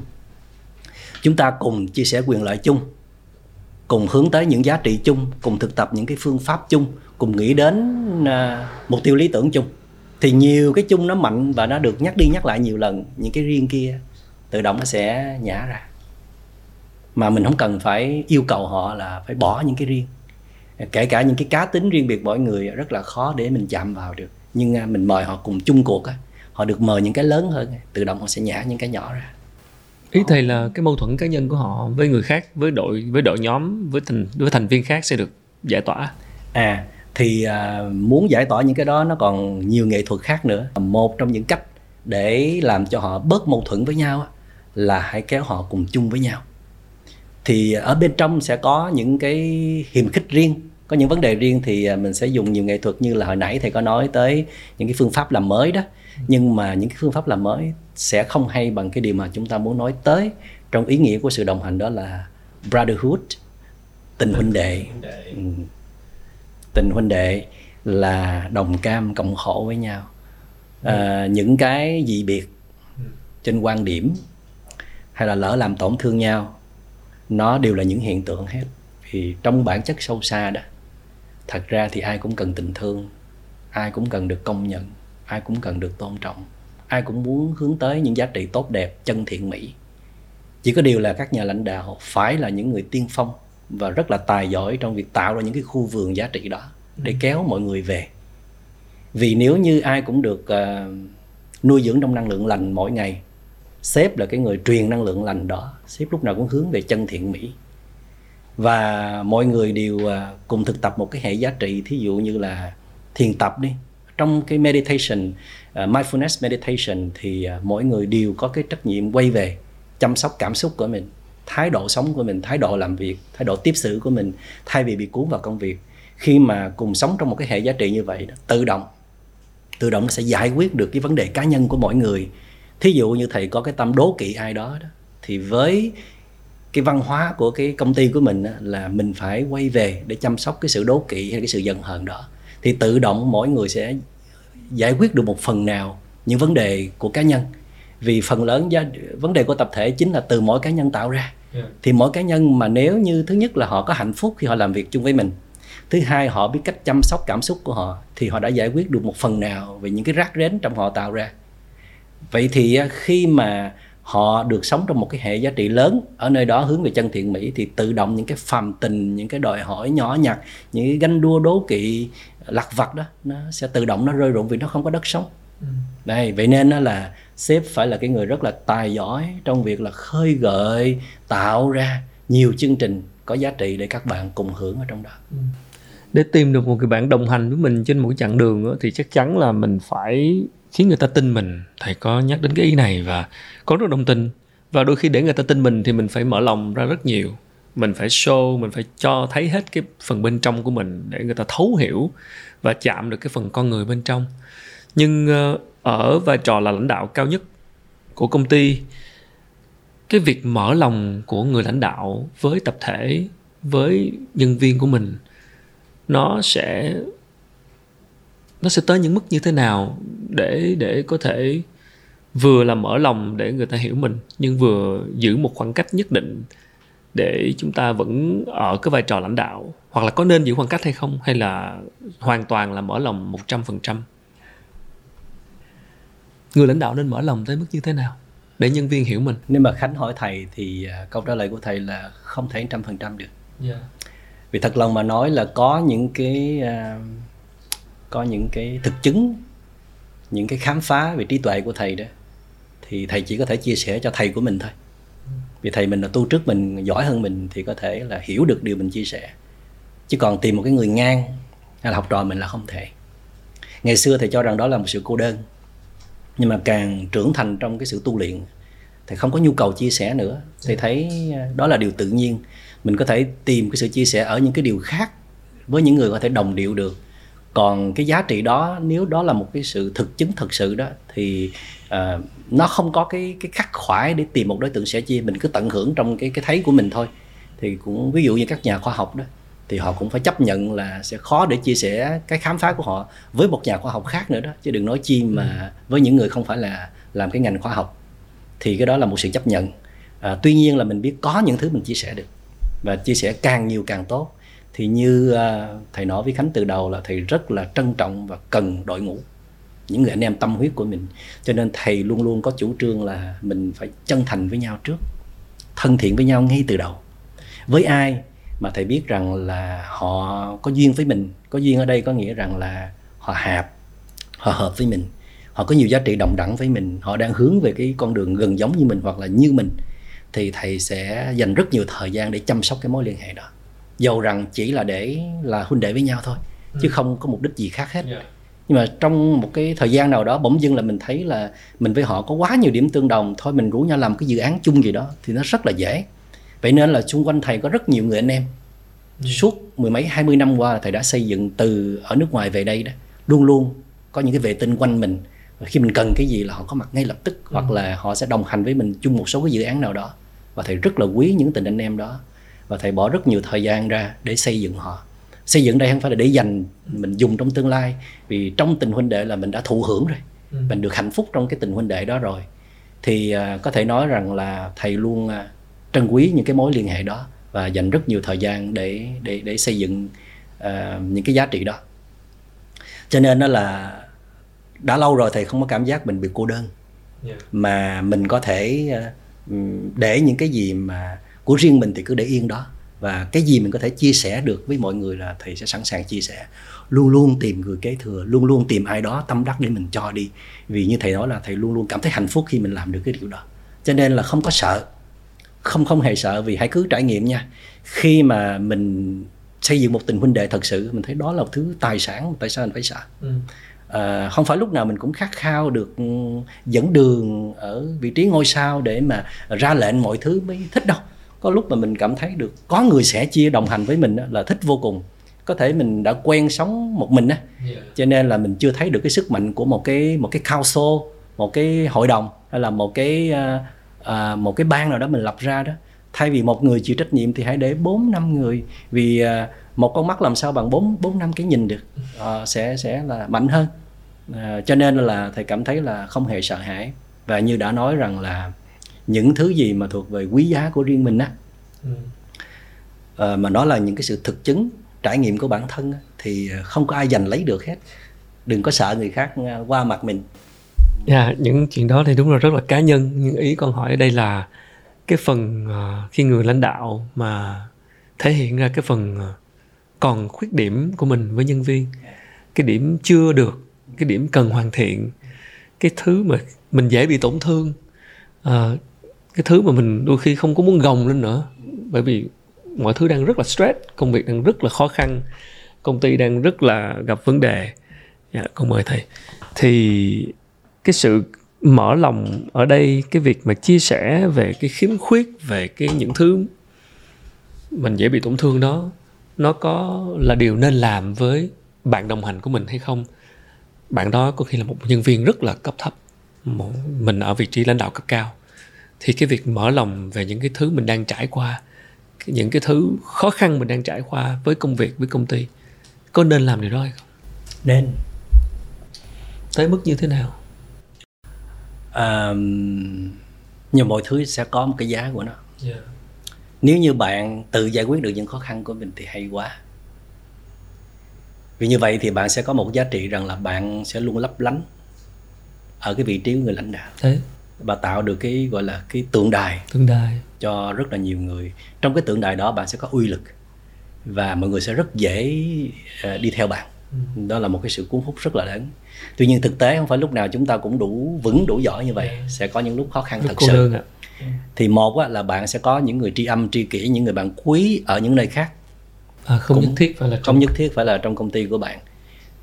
Chúng ta cùng chia sẻ quyền lợi chung cùng hướng tới những giá trị chung cùng thực tập những cái phương pháp chung cùng nghĩ đến uh, mục tiêu lý tưởng chung. Thì nhiều cái chung nó mạnh và nó được nhắc đi nhắc lại nhiều lần những cái riêng kia tự động nó sẽ nhả ra. Mà mình không cần phải yêu cầu họ là phải bỏ những cái riêng. Kể cả những cái cá tính riêng biệt mỗi người rất là khó để mình chạm vào được. Nhưng à, mình mời họ cùng chung cuộc họ được mời những cái lớn hơn tự động họ sẽ nhả những cái nhỏ ra ý thầy là cái mâu thuẫn cá nhân của họ với người khác với đội với đội nhóm với thành với thành viên khác sẽ được giải tỏa. À thì à, muốn giải tỏa những cái đó nó còn nhiều nghệ thuật khác nữa. Một trong những cách để làm cho họ bớt mâu thuẫn với nhau là hãy kéo họ cùng chung với nhau. Thì ở bên trong sẽ có những cái hiềm khích riêng. Có những vấn đề riêng thì à, mình sẽ dùng nhiều nghệ thuật như là hồi nãy thầy có nói tới những cái phương pháp làm mới đó nhưng mà những cái phương pháp làm mới sẽ không hay bằng cái điều mà chúng ta muốn nói tới. Trong ý nghĩa của sự đồng hành đó là brotherhood tình huynh đệ. Ừ. tình huynh đệ là đồng cam cộng khổ với nhau. À, những cái dị biệt trên quan điểm hay là lỡ làm tổn thương nhau nó đều là những hiện tượng hết. Thì trong bản chất sâu xa đó thật ra thì ai cũng cần tình thương ai cũng cần được công nhận ai cũng cần được tôn trọng. Ai cũng muốn hướng tới những giá trị tốt đẹp chân thiện mỹ. Chỉ có điều là các nhà lãnh đạo phải là những người tiên phong và rất là tài giỏi trong việc tạo ra những cái khu vườn giá trị đó để ừ. kéo mọi người về. Vì nếu như ai cũng được uh, nuôi dưỡng trong năng lượng lành mỗi ngày sếp là cái người truyền năng lượng lành đó sếp lúc nào cũng hướng về chân thiện mỹ. Và mọi người đều uh, cùng thực tập một cái hệ giá trị thí dụ như là thiền tập đi trong cái meditation uh, mindfulness meditation thì uh, mỗi người đều có cái trách nhiệm quay về chăm sóc cảm xúc của mình thái độ sống của mình thái độ làm việc thái độ tiếp xử của mình thay vì bị cuốn vào công việc. Khi mà cùng sống trong một cái hệ giá trị như vậy đó, tự động tự động nó sẽ giải quyết được cái vấn đề cá nhân của mỗi người. Thí dụ như thầy có cái tâm đố kỵ ai đó đó thì với cái văn hóa của cái công ty của mình đó, là mình phải quay về để chăm sóc cái sự đố kỵ hay cái sự giận hờn đó thì tự động mỗi người sẽ giải quyết được một phần nào những vấn đề của cá nhân. Vì phần lớn giá, vấn đề của tập thể chính là từ mỗi cá nhân tạo ra. Yeah. thì mỗi cá nhân mà nếu như thứ nhất là họ có hạnh phúc khi họ làm việc chung với mình thứ hai họ biết cách chăm sóc cảm xúc của họ thì họ đã giải quyết được một phần nào về những cái rác rến trong họ tạo ra. Vậy thì khi mà họ được sống trong một cái hệ giá trị lớn ở nơi đó hướng về chân thiện mỹ thì tự động những cái phàm tình những cái đòi hỏi nhỏ nhặt những cái ganh đua đố kỵ lặt vặt đó nó sẽ tự động nó rơi rụng vì nó không có đất sống. Ừ. đây vậy nên nó là sếp phải là cái người rất là tài giỏi trong việc là khơi gợi tạo ra nhiều chương trình có giá trị để các bạn cùng hưởng ở trong đó. Ừ. để tìm được một người bạn đồng hành với mình trên mỗi chặng đường thì chắc chắn là mình phải khiến người ta tin mình. Thầy có nhắc đến cái ý này và có rất đồng tình. Và đôi khi để người ta tin mình thì mình phải mở lòng ra rất nhiều mình phải show, mình phải cho thấy hết cái phần bên trong của mình để người ta thấu hiểu và chạm được cái phần con người bên trong. Nhưng ờ, ở vai trò là lãnh đạo cao nhất của công ty, cái việc mở lòng của người lãnh đạo với tập thể, với nhân viên của mình, nó sẽ nó sẽ tới những mức như thế nào để để có thể vừa là mở lòng để người ta hiểu mình, nhưng vừa giữ một khoảng cách nhất định để chúng ta vẫn ở cái vai trò lãnh đạo? Hoặc là có nên giữ khoảng cách hay không? Hay là hoàn toàn là mở lòng một trăm phần trăm? Người lãnh đạo nên mở lòng tới mức như thế nào? Để nhân viên hiểu mình. Nếu mà khánh hỏi thầy thì à, câu trả lời của thầy là không thể trăm phần trăm được. Yeah. vì thật lòng mà nói là có những cái uh, có những cái thực chứng những cái khám phá về trí tuệ của thầy đó thì thầy chỉ có thể chia sẻ cho thầy của mình thôi vì thầy mình là tu trước, mình giỏi hơn mình thì có thể là hiểu được điều mình chia sẻ. Chứ còn tìm một cái người ngang hay là học trò mình là không thể. Ngày xưa thầy cho rằng đó là một sự cô đơn. Nhưng mà càng trưởng thành trong cái sự tu luyện thì không có nhu cầu chia sẻ nữa. Thì thấy à, đó là điều tự nhiên. Mình có thể tìm cái sự chia sẻ ở những cái điều khác với những người có thể đồng điệu được. Còn cái giá trị đó, nếu đó là một cái sự thực chứng thật sự đó, thì uh, nó không có cái cái khắc khoải để tìm một đối tượng sẻ chia mình cứ tận hưởng trong cái cái thấy của mình thôi. Thì cũng ví dụ như các nhà khoa học đó thì họ cũng phải chấp nhận là sẽ khó để chia sẻ cái khám phá của họ với một nhà khoa học khác nữa đó. Chứ đừng nói chi mà ừ. với những người không phải là làm cái ngành khoa học. Thì cái đó là một sự chấp nhận. À, tuy nhiên là mình biết có những thứ mình chia sẻ được và chia sẻ càng nhiều càng tốt. Thì như uh, thầy nói với khánh từ đầu là thầy rất là trân trọng và cần đội ngũ những người anh em tâm huyết của mình cho nên thầy luôn luôn có chủ trương là mình phải chân thành với nhau trước thân thiện với nhau ngay từ đầu với ai mà thầy biết rằng là họ có duyên với mình có duyên ở đây có nghĩa rằng là họ hạp họ hợp với mình họ có nhiều giá trị đồng đẳng với mình họ đang hướng về cái con đường gần giống như mình hoặc là như mình thì thầy sẽ dành rất nhiều thời gian để chăm sóc cái mối liên hệ đó dầu rằng chỉ là để là huynh đệ với nhau thôi ừ. chứ không có mục đích gì khác hết yeah. Nhưng mà trong một cái thời gian nào đó bỗng dưng là mình thấy là mình với họ có quá nhiều điểm tương đồng thôi mình rủ nhau làm cái dự án chung gì đó thì nó rất là dễ. Vậy nên là xung quanh thầy có rất nhiều người anh em. Suốt mười mấy hai mươi năm qua thầy đã xây dựng từ ở nước ngoài về đây đó luôn luôn có những cái vệ tinh quanh mình. Và khi mình cần cái gì là họ có mặt ngay lập tức hoặc là họ sẽ đồng hành với mình chung một số cái dự án nào đó. Và thầy rất là quý những tình anh em đó. Và thầy bỏ rất nhiều thời gian ra để xây dựng họ xây dựng đây không phải là để dành mình dùng trong tương lai vì trong tình huynh đệ là mình đã thụ hưởng rồi. Mình được hạnh phúc trong cái tình huynh đệ đó rồi. Thì à, có thể nói rằng là thầy luôn à, trân quý những cái mối liên hệ đó và dành rất nhiều thời gian để để để xây dựng à, những cái giá trị đó. Cho nên đó là đã lâu rồi thầy không có cảm giác mình bị cô đơn. Mà mình có thể ừm, để những cái gì mà của riêng mình thì cứ để yên đó và cái gì mình có thể chia sẻ được với mọi người là thầy sẽ sẵn sàng chia sẻ. Luôn luôn tìm người kế thừa luôn luôn tìm ai đó tâm đắc để mình cho đi. Vì như thầy nói là thầy luôn luôn cảm thấy hạnh phúc khi mình làm được cái điều đó. Cho nên là không có sợ. Không không hề sợ vì hãy cứ trải nghiệm nha. Khi mà mình xây dựng một tình huynh đệ thật sự mình thấy đó là một thứ tài sản tại sao mình phải sợ? À, không phải lúc nào mình cũng khát khao được ừ, dẫn đường ở vị trí ngôi sao để mà ra lệnh mọi thứ mới thích đâu có lúc mà mình cảm thấy được có người sẽ chia đồng hành với mình là thích vô cùng. Có thể mình đã quen sống một mình á cho nên là mình chưa thấy được cái sức mạnh của một cái một cái council một cái hội đồng hay là một cái à, à, một cái ban nào đó mình lập ra đó. Thay vì một người chịu trách nhiệm thì hãy để bốn năm người. Vì à, một con mắt làm sao bằng bốn bốn năm cái nhìn được à, sẽ sẽ là mạnh hơn. À, cho nên là thầy cảm thấy là không hề sợ hãi. Và như đã nói rằng là những thứ gì mà thuộc về quý giá của riêng mình á ờ, mà nó là những cái sự thực chứng trải nghiệm của bản thân á, thì không có ai giành lấy được hết. Đừng có sợ người khác à, qua mặt mình. Dạ, những chuyện đó thì đúng là rất là cá nhân. Nhưng ý con hỏi ở đây là cái phần ờ, khi người lãnh đạo mà thể hiện ra cái phần ờ, còn khuyết điểm của mình với nhân viên cái điểm chưa được cái điểm cần hoàn thiện cái thứ mà mình dễ bị tổn thương ờ, cái thứ mà mình đôi khi không có muốn gồng lên nữa bởi vì mọi thứ đang rất là stress công việc đang rất là khó khăn công ty đang rất là gặp vấn đề. Dạ, con mời thầy. Thì cái sự mở lòng ở đây cái việc mà chia sẻ về cái khiếm khuyết về cái những thứ mình dễ bị tổn thương đó nó có là điều nên làm với bạn đồng hành của mình hay không? Bạn đó có khi là một nhân viên rất là cấp thấp mình ở vị trí lãnh đạo cấp cao thì cái việc mở lòng về những cái thứ mình đang trải qua những cái thứ khó khăn mình đang trải qua với công việc với công ty có nên làm điều đó hay không? Nên. Tới mức như thế nào? À, nhưng mọi thứ sẽ có một cái giá của nó. Nếu như bạn tự giải quyết được những khó khăn của mình thì hay quá. Vì như vậy thì bạn sẽ có một giá trị rằng là bạn sẽ luôn lấp lánh ở cái vị trí của người lãnh đạo. Thế và tạo được cái gọi là cái tượng đài tương đài. cho rất là nhiều người. Trong cái tượng đài đó bạn sẽ có uy lực và mọi người sẽ rất dễ ờ, đi theo bạn. Đó là một cái sự cuốn hút rất là lớn. Tuy nhiên thực tế không phải lúc nào chúng ta cũng đủ vững đủ giỏi như vậy. Sẽ có những lúc khó khăn rất thật sự. ạ. Thì một là bạn sẽ có những người tri âm tri kỷ những người bạn quý ở những nơi khác. À, không Cũng nhất thiết phải là không trong nhất thiết phải là trong công ty của bạn.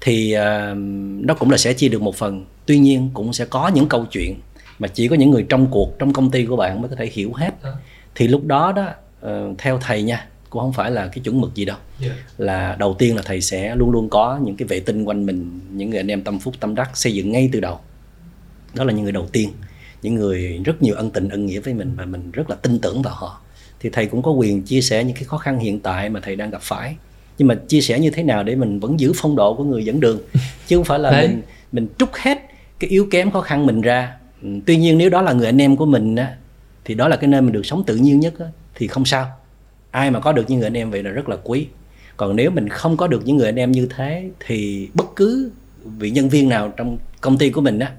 Thì à, nó cũng là sẽ chia được một phần. Tuy nhiên cũng sẽ có những câu chuyện mà chỉ có những người trong cuộc trong công ty của bạn mới có thể hiểu hết Đó. thì lúc đó đó ờ, theo thầy nha cũng không phải là cái chuẩn mực gì đâu Yeah. là đầu tiên là thầy sẽ luôn luôn có những cái vệ tinh quanh mình những người anh em tâm phúc tâm đắc xây dựng ngay từ đầu đó là những người đầu tiên những người rất nhiều ân tình ân nghĩa với mình và mình rất là tin tưởng vào họ thì thầy cũng có quyền chia sẻ những cái khó khăn hiện tại mà thầy đang gặp phải nhưng mà chia sẻ như thế nào để mình vẫn giữ phong độ của người dẫn đường *laughs* chứ không phải là Đấy. mình mình trút hết cái yếu kém khó khăn mình ra tuy nhiên nếu đó là người anh em của mình á thì đó là cái nơi mình được sống tự nhiên nhất á, thì không sao. Ai mà có được những người anh em vậy là rất là quý. Còn nếu mình không có được những người anh em như thế thì bất cứ vị nhân viên nào trong công ty của mình á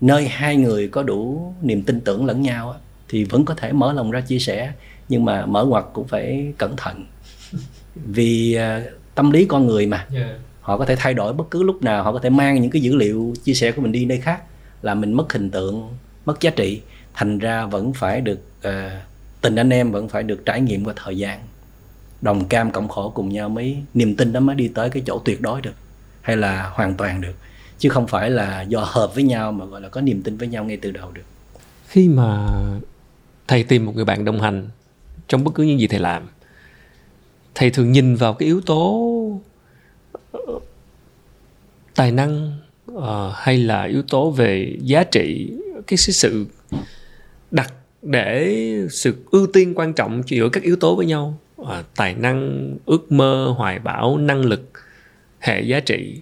nơi hai người có đủ niềm tin tưởng lẫn nhau á, thì vẫn có thể mở lòng ra chia sẻ nhưng mà mở ngoặt cũng phải cẩn thận. Vì à, tâm lý con người mà. Yeah. họ có thể thay đổi bất cứ lúc nào họ có thể mang những cái dữ liệu chia sẻ của mình đi nơi khác là mình mất hình tượng mất giá trị. Thành ra vẫn phải được uh, tình anh em vẫn phải được trải nghiệm qua thời gian. Đồng cam cộng khổ cùng nhau mới niềm tin đó mới đi tới cái chỗ tuyệt đối được hay là hoàn toàn được. Chứ không phải là do hợp với nhau mà gọi là có niềm tin với nhau ngay từ đầu được. Khi mà thầy tìm một người bạn đồng hành trong bất cứ những gì thầy làm thầy thường nhìn vào cái yếu tố tài năng uh, hay là yếu tố về giá trị cái sự đặt để sự ưu tiên quan trọng giữa các yếu tố với nhau. Uh, tài năng ước mơ hoài bão năng lực hệ giá trị.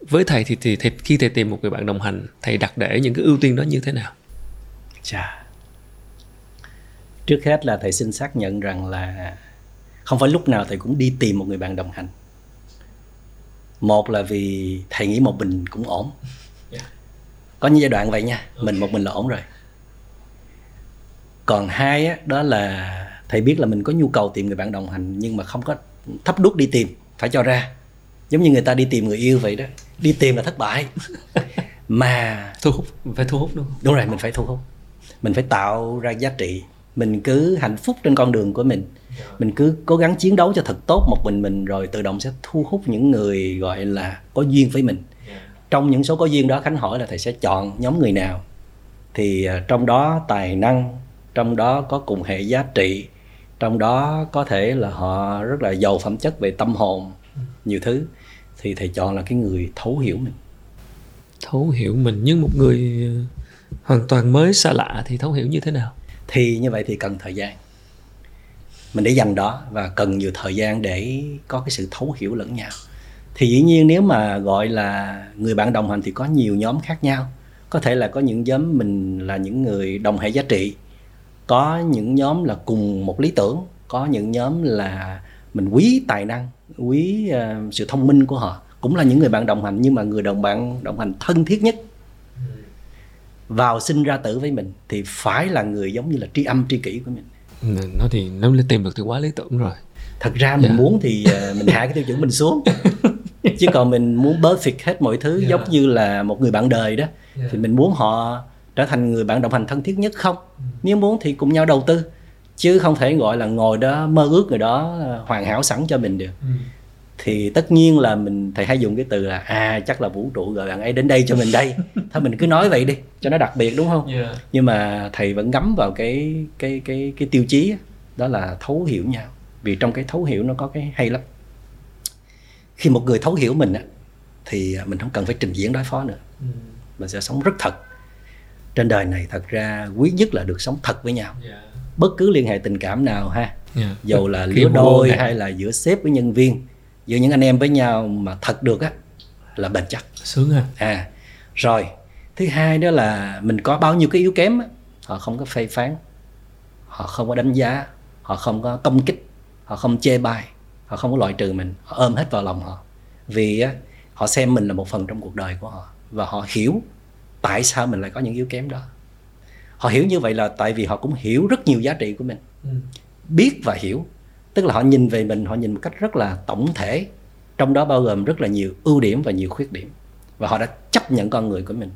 Với thầy thì, thì, thì khi thầy tìm một người bạn đồng hành thầy đặt để những cái ưu tiên đó như thế nào? Chà. Trước hết là thầy xin xác nhận rằng là không phải lúc nào thầy cũng đi tìm một người bạn đồng hành một là vì thầy nghĩ một mình cũng ổn. Có những giai đoạn vậy nha mình một mình là ổn rồi. Còn hai á, đó là thầy biết là mình có nhu cầu tìm người bạn đồng hành nhưng mà không có thắp đuốc đi tìm phải cho ra. Giống như người ta đi tìm người yêu vậy đó đi tìm là thất bại. *laughs* Mà thu hút phải thu hút đúng không? Đúng rồi mình phải thu hút. Mình phải tạo ra giá trị. Mình cứ hạnh phúc trên con đường của mình mình cứ cố gắng chiến đấu cho thật tốt một mình mình rồi tự động sẽ thu hút những người gọi là có duyên với mình. Trong những số có duyên đó khánh hỏi là thầy sẽ chọn nhóm người nào? Thì à, trong đó tài năng trong đó có cùng hệ giá trị trong đó có thể là họ rất là giàu phẩm chất về tâm hồn nhiều thứ. Thì thầy chọn là cái người thấu hiểu mình. Thấu hiểu mình nhưng một người ờ, hoàn toàn mới xa lạ thì thấu hiểu như thế nào? Thì như vậy thì cần thời gian mình để dành đó và cần nhiều thời gian để có cái sự thấu hiểu lẫn nhau. Thì dĩ nhiên nếu mà gọi là người bạn đồng hành thì có nhiều nhóm khác nhau. Có thể là có những nhóm mình là những người đồng hệ giá trị có những nhóm là cùng một lý tưởng có những nhóm là mình quý tài năng quý uh, sự thông minh của họ. Cũng là những người bạn đồng hành nhưng mà người đồng bạn đồng hành thân thiết nhất. Vào sinh ra tử với mình thì phải là người giống như là tri âm tri kỷ của mình nó thì nếu tìm được thì quá lý tưởng rồi thật ra mình yeah. Dạ. muốn thì uh, mình hạ cái tiêu chuẩn mình xuống *laughs* chứ còn mình muốn perfect hết mọi thứ yeah. Dạ. giống như là một người bạn đời đó yeah. Dạ. thì mình muốn họ trở thành người bạn đồng hành thân thiết nhất không ừ. nếu muốn thì cùng nhau đầu tư chứ không thể gọi là ngồi đó mơ ước người đó hoàn hảo sẵn cho mình được ừ. Thì tất nhiên là mình thầy hay dùng cái từ là à chắc là vũ trụ gọi bạn ấy đến đây cho mình đây. *laughs* Thôi mình cứ nói vậy đi cho nó đặc biệt đúng không? Yeah. nhưng mà thầy vẫn ngắm vào cái cái cái cái tiêu chí đó là thấu hiểu nhau. Vì trong cái thấu hiểu nó có cái hay lắm. Khi một người thấu hiểu mình á thì mình không cần phải trình diễn đối phó nữa. Ừ. mình sẽ sống rất thật. Trên đời này thật ra quý nhất là được sống thật với nhau. Yeah. Bất cứ liên hệ tình cảm nào ha. Yeah. Dầu là *laughs* lứa đôi hay là giữa sếp với nhân viên giữa những anh em với nhau mà thật được á là bền chắc. Sướng ha. À rồi thứ hai đó là mình có bao nhiêu cái yếu kém á, họ không có phê phán họ không có đánh giá họ không có công kích họ không chê bai họ không có loại trừ mình họ ôm hết vào lòng họ. Vì á, họ xem mình là một phần trong cuộc đời của họ và họ hiểu tại sao mình lại có những yếu kém đó. Họ hiểu như vậy là tại vì họ cũng hiểu rất nhiều giá trị của mình. Ừ. biết và hiểu tức là họ nhìn về mình họ nhìn một cách rất là tổng thể. Trong đó bao gồm rất là nhiều ưu điểm và nhiều khuyết điểm. Và họ đã chấp nhận con người của mình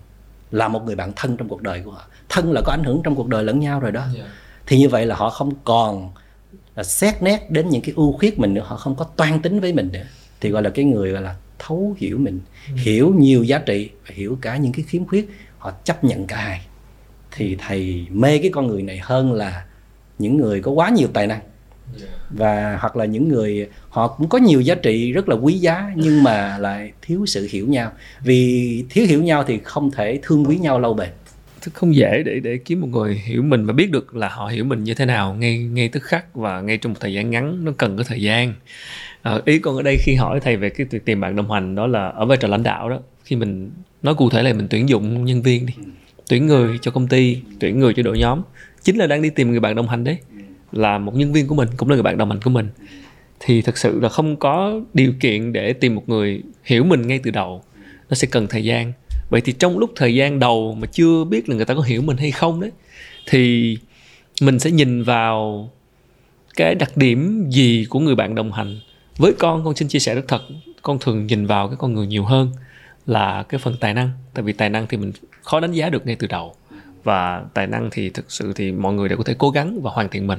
là một người bạn thân trong cuộc đời của họ. Thân là có ảnh hưởng trong cuộc đời lẫn nhau rồi đó. Yeah. Dạ. thì như vậy là họ không còn là xét nét đến những cái ưu khuyết mình nữa. Họ không có toan tính với mình nữa. Thì gọi là cái người gọi là thấu hiểu mình. Ừ. hiểu nhiều giá trị và hiểu cả những cái khiếm khuyết. Họ chấp nhận cả hai. Thì thầy mê cái con người này hơn là những người có quá nhiều tài năng và hoặc là những người họ cũng có nhiều giá trị rất là quý giá nhưng mà *laughs* lại thiếu sự hiểu nhau. Vì thiếu hiểu nhau thì không thể thương quý nhau lâu bền. Không dễ để để kiếm một người hiểu mình và biết được là họ hiểu mình như thế nào ngay ngay tức khắc và ngay trong một thời gian ngắn nó cần có thời gian. À, ý con ở đây khi hỏi thầy về cái việc tìm bạn đồng hành đó là ở vai trò lãnh đạo đó khi mình nói cụ thể là mình tuyển dụng nhân viên đi tuyển người cho công ty tuyển người cho đội nhóm. Chính là đang đi tìm người bạn đồng hành đấy là một nhân viên của mình, cũng là người bạn đồng hành của mình, thì thật sự là không có điều kiện để tìm một người hiểu mình ngay từ đầu. Nó sẽ cần thời gian. Vậy thì trong lúc thời gian đầu mà chưa biết là người ta có hiểu mình hay không đấy, thì mình sẽ nhìn vào cái đặc điểm gì của người bạn đồng hành. Với con con xin chia sẻ rất thật, con thường nhìn vào cái con người nhiều hơn là cái phần tài năng. Tại vì tài năng thì mình khó đánh giá được ngay từ đầu và tài năng thì thực sự thì mọi người đều có thể cố gắng và hoàn thiện mình.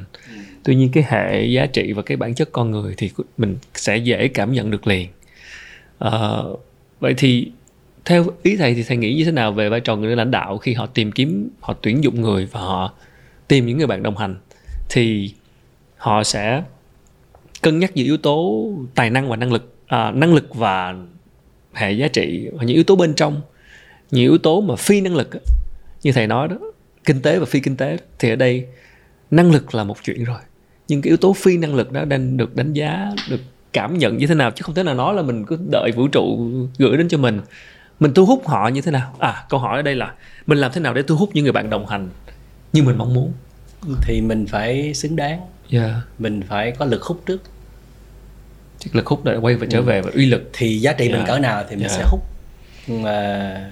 Tuy nhiên cái hệ giá trị và cái bản chất con người thì mình sẽ dễ cảm nhận được liền. À, vậy thì theo ý thầy thì thầy nghĩ như thế nào về vai trò người lãnh đạo khi họ tìm kiếm họ tuyển dụng người và họ tìm những người bạn đồng hành? Thì họ sẽ cân nhắc những yếu tố tài năng và năng lực à, năng lực và hệ giá trị và những yếu tố bên trong. Những yếu tố mà phi năng lực như thầy nói đó kinh tế và phi kinh tế thì ở đây năng lực là một chuyện rồi. Nhưng cái yếu tố phi năng lực đó đang được đánh giá được cảm nhận như thế nào chứ không thể nào nói là mình cứ đợi vũ trụ gửi đến cho mình. Mình thu hút họ như thế nào? À câu hỏi ở đây là mình làm thế nào để thu hút những người bạn đồng hành như mình mong muốn? Thì mình phải xứng đáng. Yeah. mình phải có lực hút trước. Chắc lực hút để quay về trở về và uy lực. Thì giá trị mình Yeah. cỡ nào thì mình Yeah. sẽ hút. Mà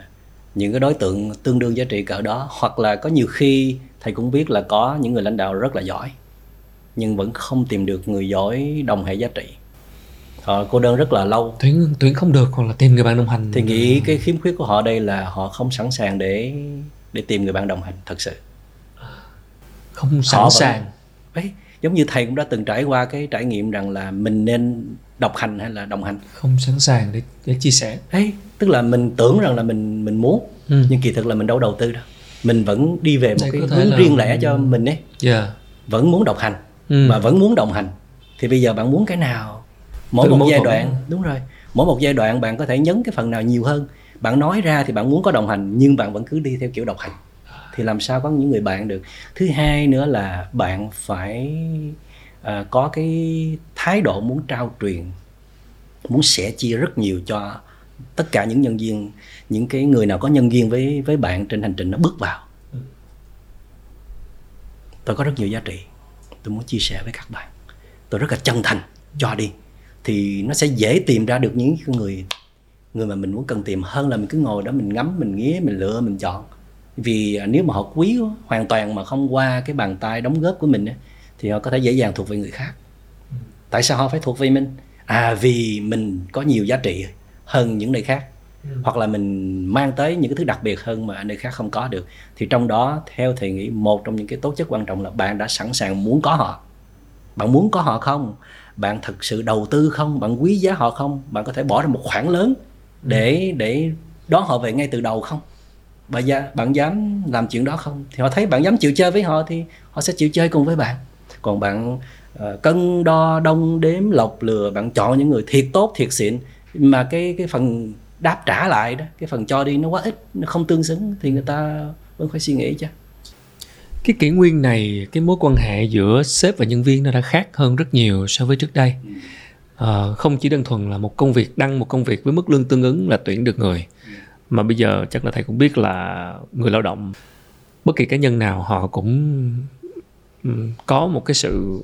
những cái đối tượng tương đương giá trị cỡ đó hoặc là có nhiều khi thầy cũng biết là có những người lãnh đạo rất là giỏi nhưng vẫn không tìm được người giỏi đồng hệ giá trị. Họ cô đơn rất là lâu. Tuyển tuyển không được hoặc là tìm người bạn đồng hành. Thì nghĩ cái khiếm khuyết của họ đây là họ không sẵn sàng để để tìm người bạn đồng hành thật sự. Không sẵn Họ vẫn- sàng. Ấy giống như thầy cũng đã từng trải qua cái trải nghiệm rằng là mình nên độc hành hay là đồng hành? Không sẵn sàng để, để chia sẻ. Ấy tức là mình tưởng rằng là mình mình muốn Ừ. nhưng kỳ thực là mình đâu đầu tư đâu. Mình vẫn đi về một Đây cái hướng là- riêng lẻ cho mình ấy. Yeah. vẫn muốn độc hành Ừ. mà vẫn muốn đồng hành. Thì bây giờ bạn muốn cái nào? Mỗi Tự một giai đoạn đúng rồi. Mỗi một giai đoạn bạn có thể nhấn cái phần nào nhiều hơn. Bạn nói ra thì bạn muốn có đồng hành nhưng bạn vẫn cứ đi theo kiểu độc hành. Thì làm sao có những người bạn được? Thứ hai nữa là bạn phải à, có cái thái độ muốn trao truyền muốn sẻ chia rất nhiều cho tất cả những nhân viên những cái người nào có nhân viên với với bạn trên hành trình nó bước vào. Tôi có rất nhiều giá trị tôi muốn chia sẻ với các bạn. Tôi rất là chân thành cho đi thì nó sẽ dễ tìm ra được những cái người người mà mình muốn cần tìm hơn là mình cứ ngồi đó mình ngắm mình nghía mình lựa mình chọn. Vì à, nếu mà họ quý hoàn toàn mà không qua cái bàn tay đóng góp của mình thì họ có thể dễ dàng thuộc về người khác. Tại sao họ phải thuộc về mình? À vì mình có nhiều giá trị hơn những nơi khác. Hoặc là mình mang tới những cái thứ đặc biệt hơn mà nơi khác không có được. Thì trong đó theo thầy nghĩ một trong những cái tố chất quan trọng là bạn đã sẵn sàng muốn có họ. Bạn muốn có họ không? Bạn thực sự đầu tư không? Bạn quý giá họ không? Bạn có thể bỏ ra một khoản lớn để để đón họ về ngay từ đầu không? Bạn, gia, bạn dám làm chuyện đó không? Thì họ thấy bạn dám chịu chơi với họ thì họ sẽ chịu chơi cùng với bạn còn bạn ờ, cân đo đong đếm lọc lừa bạn chọn những người thiệt tốt thiệt xịn mà cái cái phần đáp trả lại đó cái phần cho đi nó quá ít nó không tương xứng thì người ta vẫn phải suy nghĩ chứ. Cái kỷ nguyên này cái mối quan hệ giữa sếp và nhân viên nó đã khác hơn rất nhiều so với trước đây. Ờ, không chỉ đơn thuần là một công việc đăng một công việc với mức lương tương ứng là tuyển được người mà bây giờ chắc là thầy cũng biết là người lao động bất kỳ cá nhân nào họ cũng Ừ, có một cái sự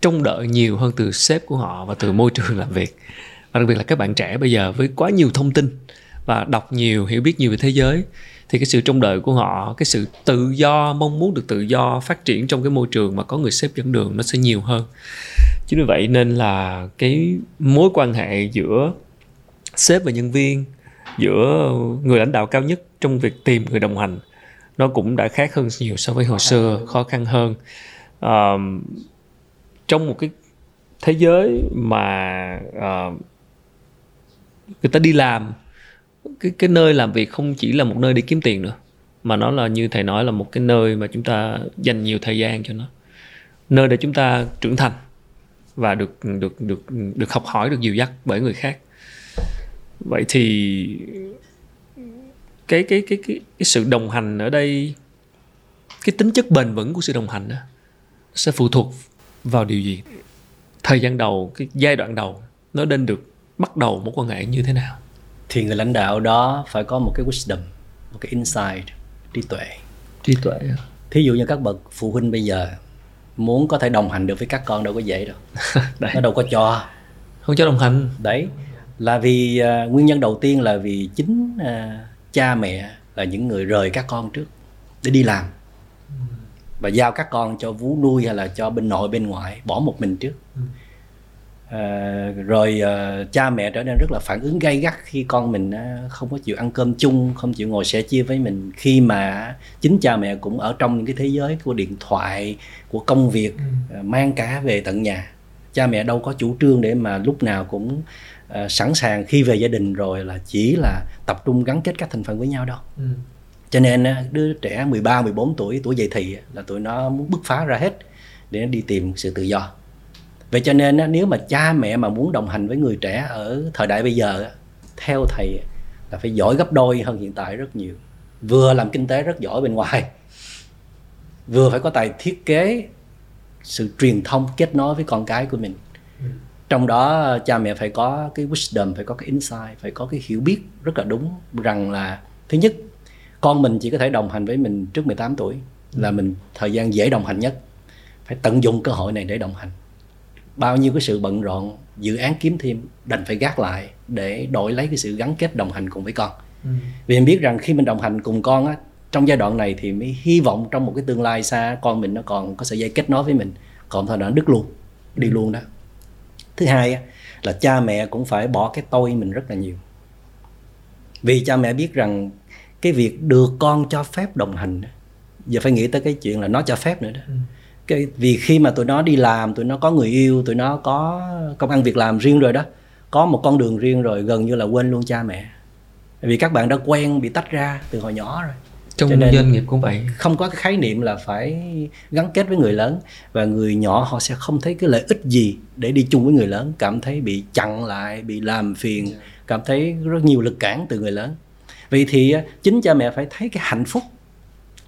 trông đợi nhiều hơn từ sếp của họ và từ môi trường làm việc. Và đặc biệt là các bạn trẻ bây giờ với quá nhiều thông tin và đọc nhiều, hiểu biết nhiều về thế giới, thì cái sự trông đợi của họ, cái sự tự do, mong muốn được tự do phát triển trong cái môi trường mà có người sếp dẫn đường nó sẽ nhiều hơn. Chính vì vậy nên là cái mối quan hệ giữa sếp và nhân viên, giữa người lãnh đạo cao nhất trong việc tìm người đồng hành nó cũng đã khác hơn nhiều so với hồi xưa khó khăn hơn. Ờm, trong một cái thế giới mà ờ, người ta đi làm cái cái nơi làm việc không chỉ là một nơi để kiếm tiền nữa mà nó là như thầy nói là một cái nơi mà chúng ta dành nhiều thời gian cho nó. Nơi để chúng ta trưởng thành và được được được được học hỏi được dìu dắt bởi người khác. Vậy thì cái cái cái cái cái sự đồng hành ở đây cái tính chất bền vững của sự đồng hành đó sẽ phụ thuộc vào điều gì? Thời gian đầu cái giai đoạn đầu nó nên được bắt đầu một quan hệ như thế nào? Thì người lãnh đạo đó phải có một cái wisdom một cái insight trí tuệ. Trí tuệ thí dụ như các bậc phụ huynh bây giờ muốn có thể đồng hành được với các con đâu có dễ đâu. *laughs* Đấy. nó đâu có cho. Không cho đồng hành. Đấy. Là vì à, nguyên nhân đầu tiên là vì chính à, cha mẹ là những người rời các con trước để đi làm. Và giao các con cho vú nuôi hay là cho bên nội bên ngoại bỏ một mình trước. À, rồi à, cha mẹ trở nên rất là phản ứng gay gắt khi con mình à, không có chịu ăn cơm chung không chịu ngồi sẻ chia với mình. Khi mà chính cha mẹ cũng ở trong những cái thế giới của điện thoại của công việc à, mang cả về tận nhà cha mẹ đâu có chủ trương để mà lúc nào cũng à, sẵn sàng khi về gia đình rồi là chỉ là tập trung gắn kết các thành phần với nhau đâu cho nên á, đứa trẻ 13 14 tuổi tuổi dậy thì là tụi nó muốn bứt phá ra hết để nó đi tìm sự tự do. Vậy cho nên nếu mà cha mẹ mà muốn đồng hành với người trẻ ở thời đại bây giờ theo thầy là phải giỏi gấp đôi hơn hiện tại rất nhiều. Vừa làm kinh tế rất giỏi bên ngoài vừa phải có tài thiết kế sự truyền thông kết nối với con cái của mình trong đó cha mẹ phải có cái wisdom phải có cái insight phải có cái hiểu biết rất là đúng rằng là thứ nhất con mình chỉ có thể đồng hành với mình trước 18 tuổi là mình thời gian dễ đồng hành nhất. Phải tận dụng cơ hội này để đồng hành. Bao nhiêu cái sự bận rộn dự án kiếm thêm đành phải gác lại để đổi lấy cái sự gắn kết đồng hành cùng với con. Ừ. vì mình biết rằng khi mình đồng hành cùng con á trong giai đoạn này thì mới hy vọng trong một cái tương lai xa con mình nó còn có sợi dây kết nối với mình. Còn thôi nó đứt luôn đi luôn đó thứ hai là cha mẹ cũng phải bỏ cái tôi mình rất là nhiều. Vì cha mẹ biết rằng cái việc được con cho phép đồng hành giờ phải nghĩ tới cái chuyện là nó cho phép nữa đó. Ừ. cái vì khi mà tụi nó đi làm tụi nó có người yêu tụi nó có công ăn việc làm riêng rồi đó có một con đường riêng rồi gần như là quên luôn cha mẹ. Vì các bạn đã quen bị tách ra từ hồi nhỏ rồi trong Cho nên doanh nghiệp cũng vậy. không có cái khái niệm là phải gắn kết với người lớn. Và người nhỏ họ sẽ không thấy cái lợi ích gì để đi chung với người lớn. Cảm thấy bị chặn lại bị làm phiền. Cảm thấy rất nhiều lực cản từ người lớn. Vì thì chính cha mẹ phải thấy cái hạnh phúc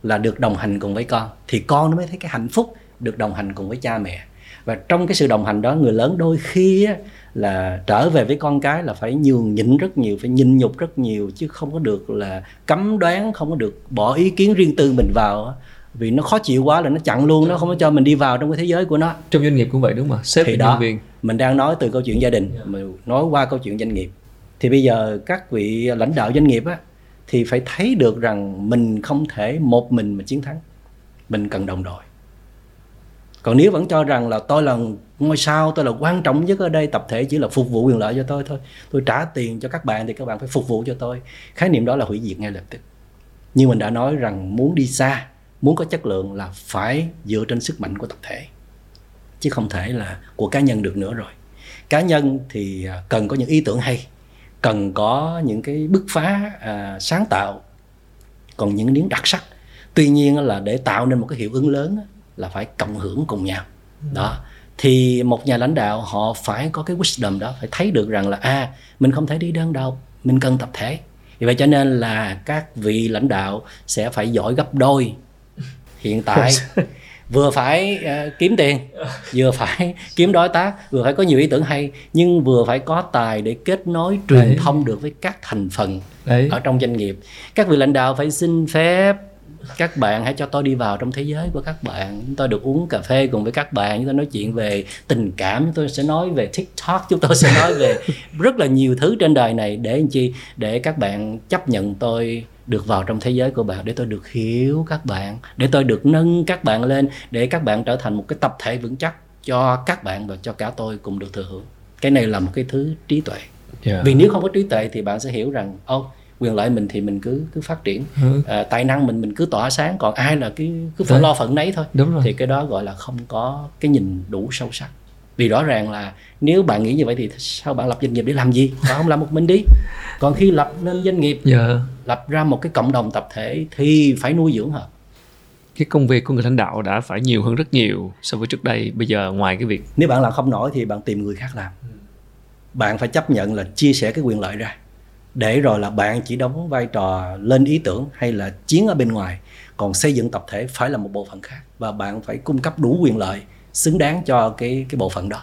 là được đồng hành cùng với con thì con nó mới thấy cái hạnh phúc được đồng hành cùng với cha mẹ. Và trong cái sự đồng hành đó người lớn đôi khi là trở về với con cái là phải nhường nhịn rất nhiều phải nhịn nhục rất nhiều chứ không có được là cấm đoán không có được bỏ ý kiến riêng tư mình vào vì nó khó chịu quá là nó chặn luôn nó không có cho mình đi vào trong cái thế giới của nó. Trong doanh nghiệp cũng vậy đúng không sếp thì đó, nhân viên. mình đang nói từ câu chuyện gia đình mình nói qua câu chuyện doanh nghiệp. Thì bây giờ các vị lãnh đạo doanh nghiệp á thì phải thấy được rằng mình không thể một mình mà chiến thắng. Mình cần đồng đội còn nếu vẫn cho rằng là tôi là ngôi sao tôi là quan trọng nhất ở đây tập thể chỉ là phục vụ quyền lợi cho tôi thôi. Tôi trả tiền cho các bạn thì các bạn phải phục vụ cho tôi. Khái niệm đó là hủy diệt ngay lập tức. Như mình đã nói rằng muốn đi xa muốn có chất lượng là phải dựa trên sức mạnh của tập thể. Chứ không thể là của cá nhân được nữa rồi. Cá nhân thì à, cần có những ý tưởng hay cần có những cái bứt phá à, sáng tạo. Còn những điểm đặc sắc. Tuy nhiên là để tạo nên một cái hiệu ứng lớn là phải cộng hưởng cùng nhau. Đó. Thì một nhà lãnh đạo họ phải có cái wisdom đó phải thấy được rằng là à mình không thể đi đơn đầu mình cần tập thể. Vì vậy cho nên là các vị lãnh đạo sẽ phải giỏi gấp đôi. Hiện tại *laughs* vừa phải uh, kiếm tiền vừa phải kiếm đối tác vừa phải có nhiều ý tưởng hay nhưng vừa phải có tài để kết nối truyền Đấy. thông được với các thành phần Đấy. ở trong doanh nghiệp. Các vị lãnh đạo phải xin phép các bạn hãy cho tôi đi vào trong thế giới của các bạn. Chúng tôi được uống cà phê cùng với các bạn. Chúng tôi nói chuyện về tình cảm. Chúng tôi sẽ nói về tiktok. Chúng tôi sẽ nói về rất là nhiều thứ trên đời này để anh chi? Để các bạn chấp nhận tôi được vào trong thế giới của bạn để tôi được hiểu các bạn để tôi được nâng các bạn lên để các bạn trở thành một cái tập thể vững chắc cho các bạn và cho cả tôi cùng được thừa hưởng. Cái này là một cái thứ trí tuệ. Yeah. vì nếu không có trí tuệ thì bạn sẽ hiểu rằng ô oh, quyền lợi mình thì mình cứ cứ phát triển. Ừ. à, tài năng mình mình cứ tỏa sáng còn ai là cái cứ phải lo phận nấy thôi. Đúng rồi. thì cái đó gọi là không có cái nhìn đủ sâu sắc. Vì rõ ràng là nếu bạn nghĩ như vậy thì sao bạn lập doanh nghiệp để làm gì? Bạn không làm một mình đi. Còn khi lập nên doanh nghiệp yeah. Dạ. lập ra một cái cộng đồng tập thể thì phải nuôi dưỡng họ. Cái công việc của người lãnh đạo đã phải nhiều hơn rất nhiều so với trước đây. Bây giờ ngoài cái việc nếu bạn làm không nổi thì bạn tìm người khác làm. Bạn phải chấp nhận là chia sẻ cái quyền lợi ra để rồi là bạn chỉ đóng vai trò lên ý tưởng hay là chiến ở bên ngoài. Còn xây dựng tập thể phải là một bộ phận khác và bạn phải cung cấp đủ quyền lợi xứng đáng cho cái cái bộ phận đó.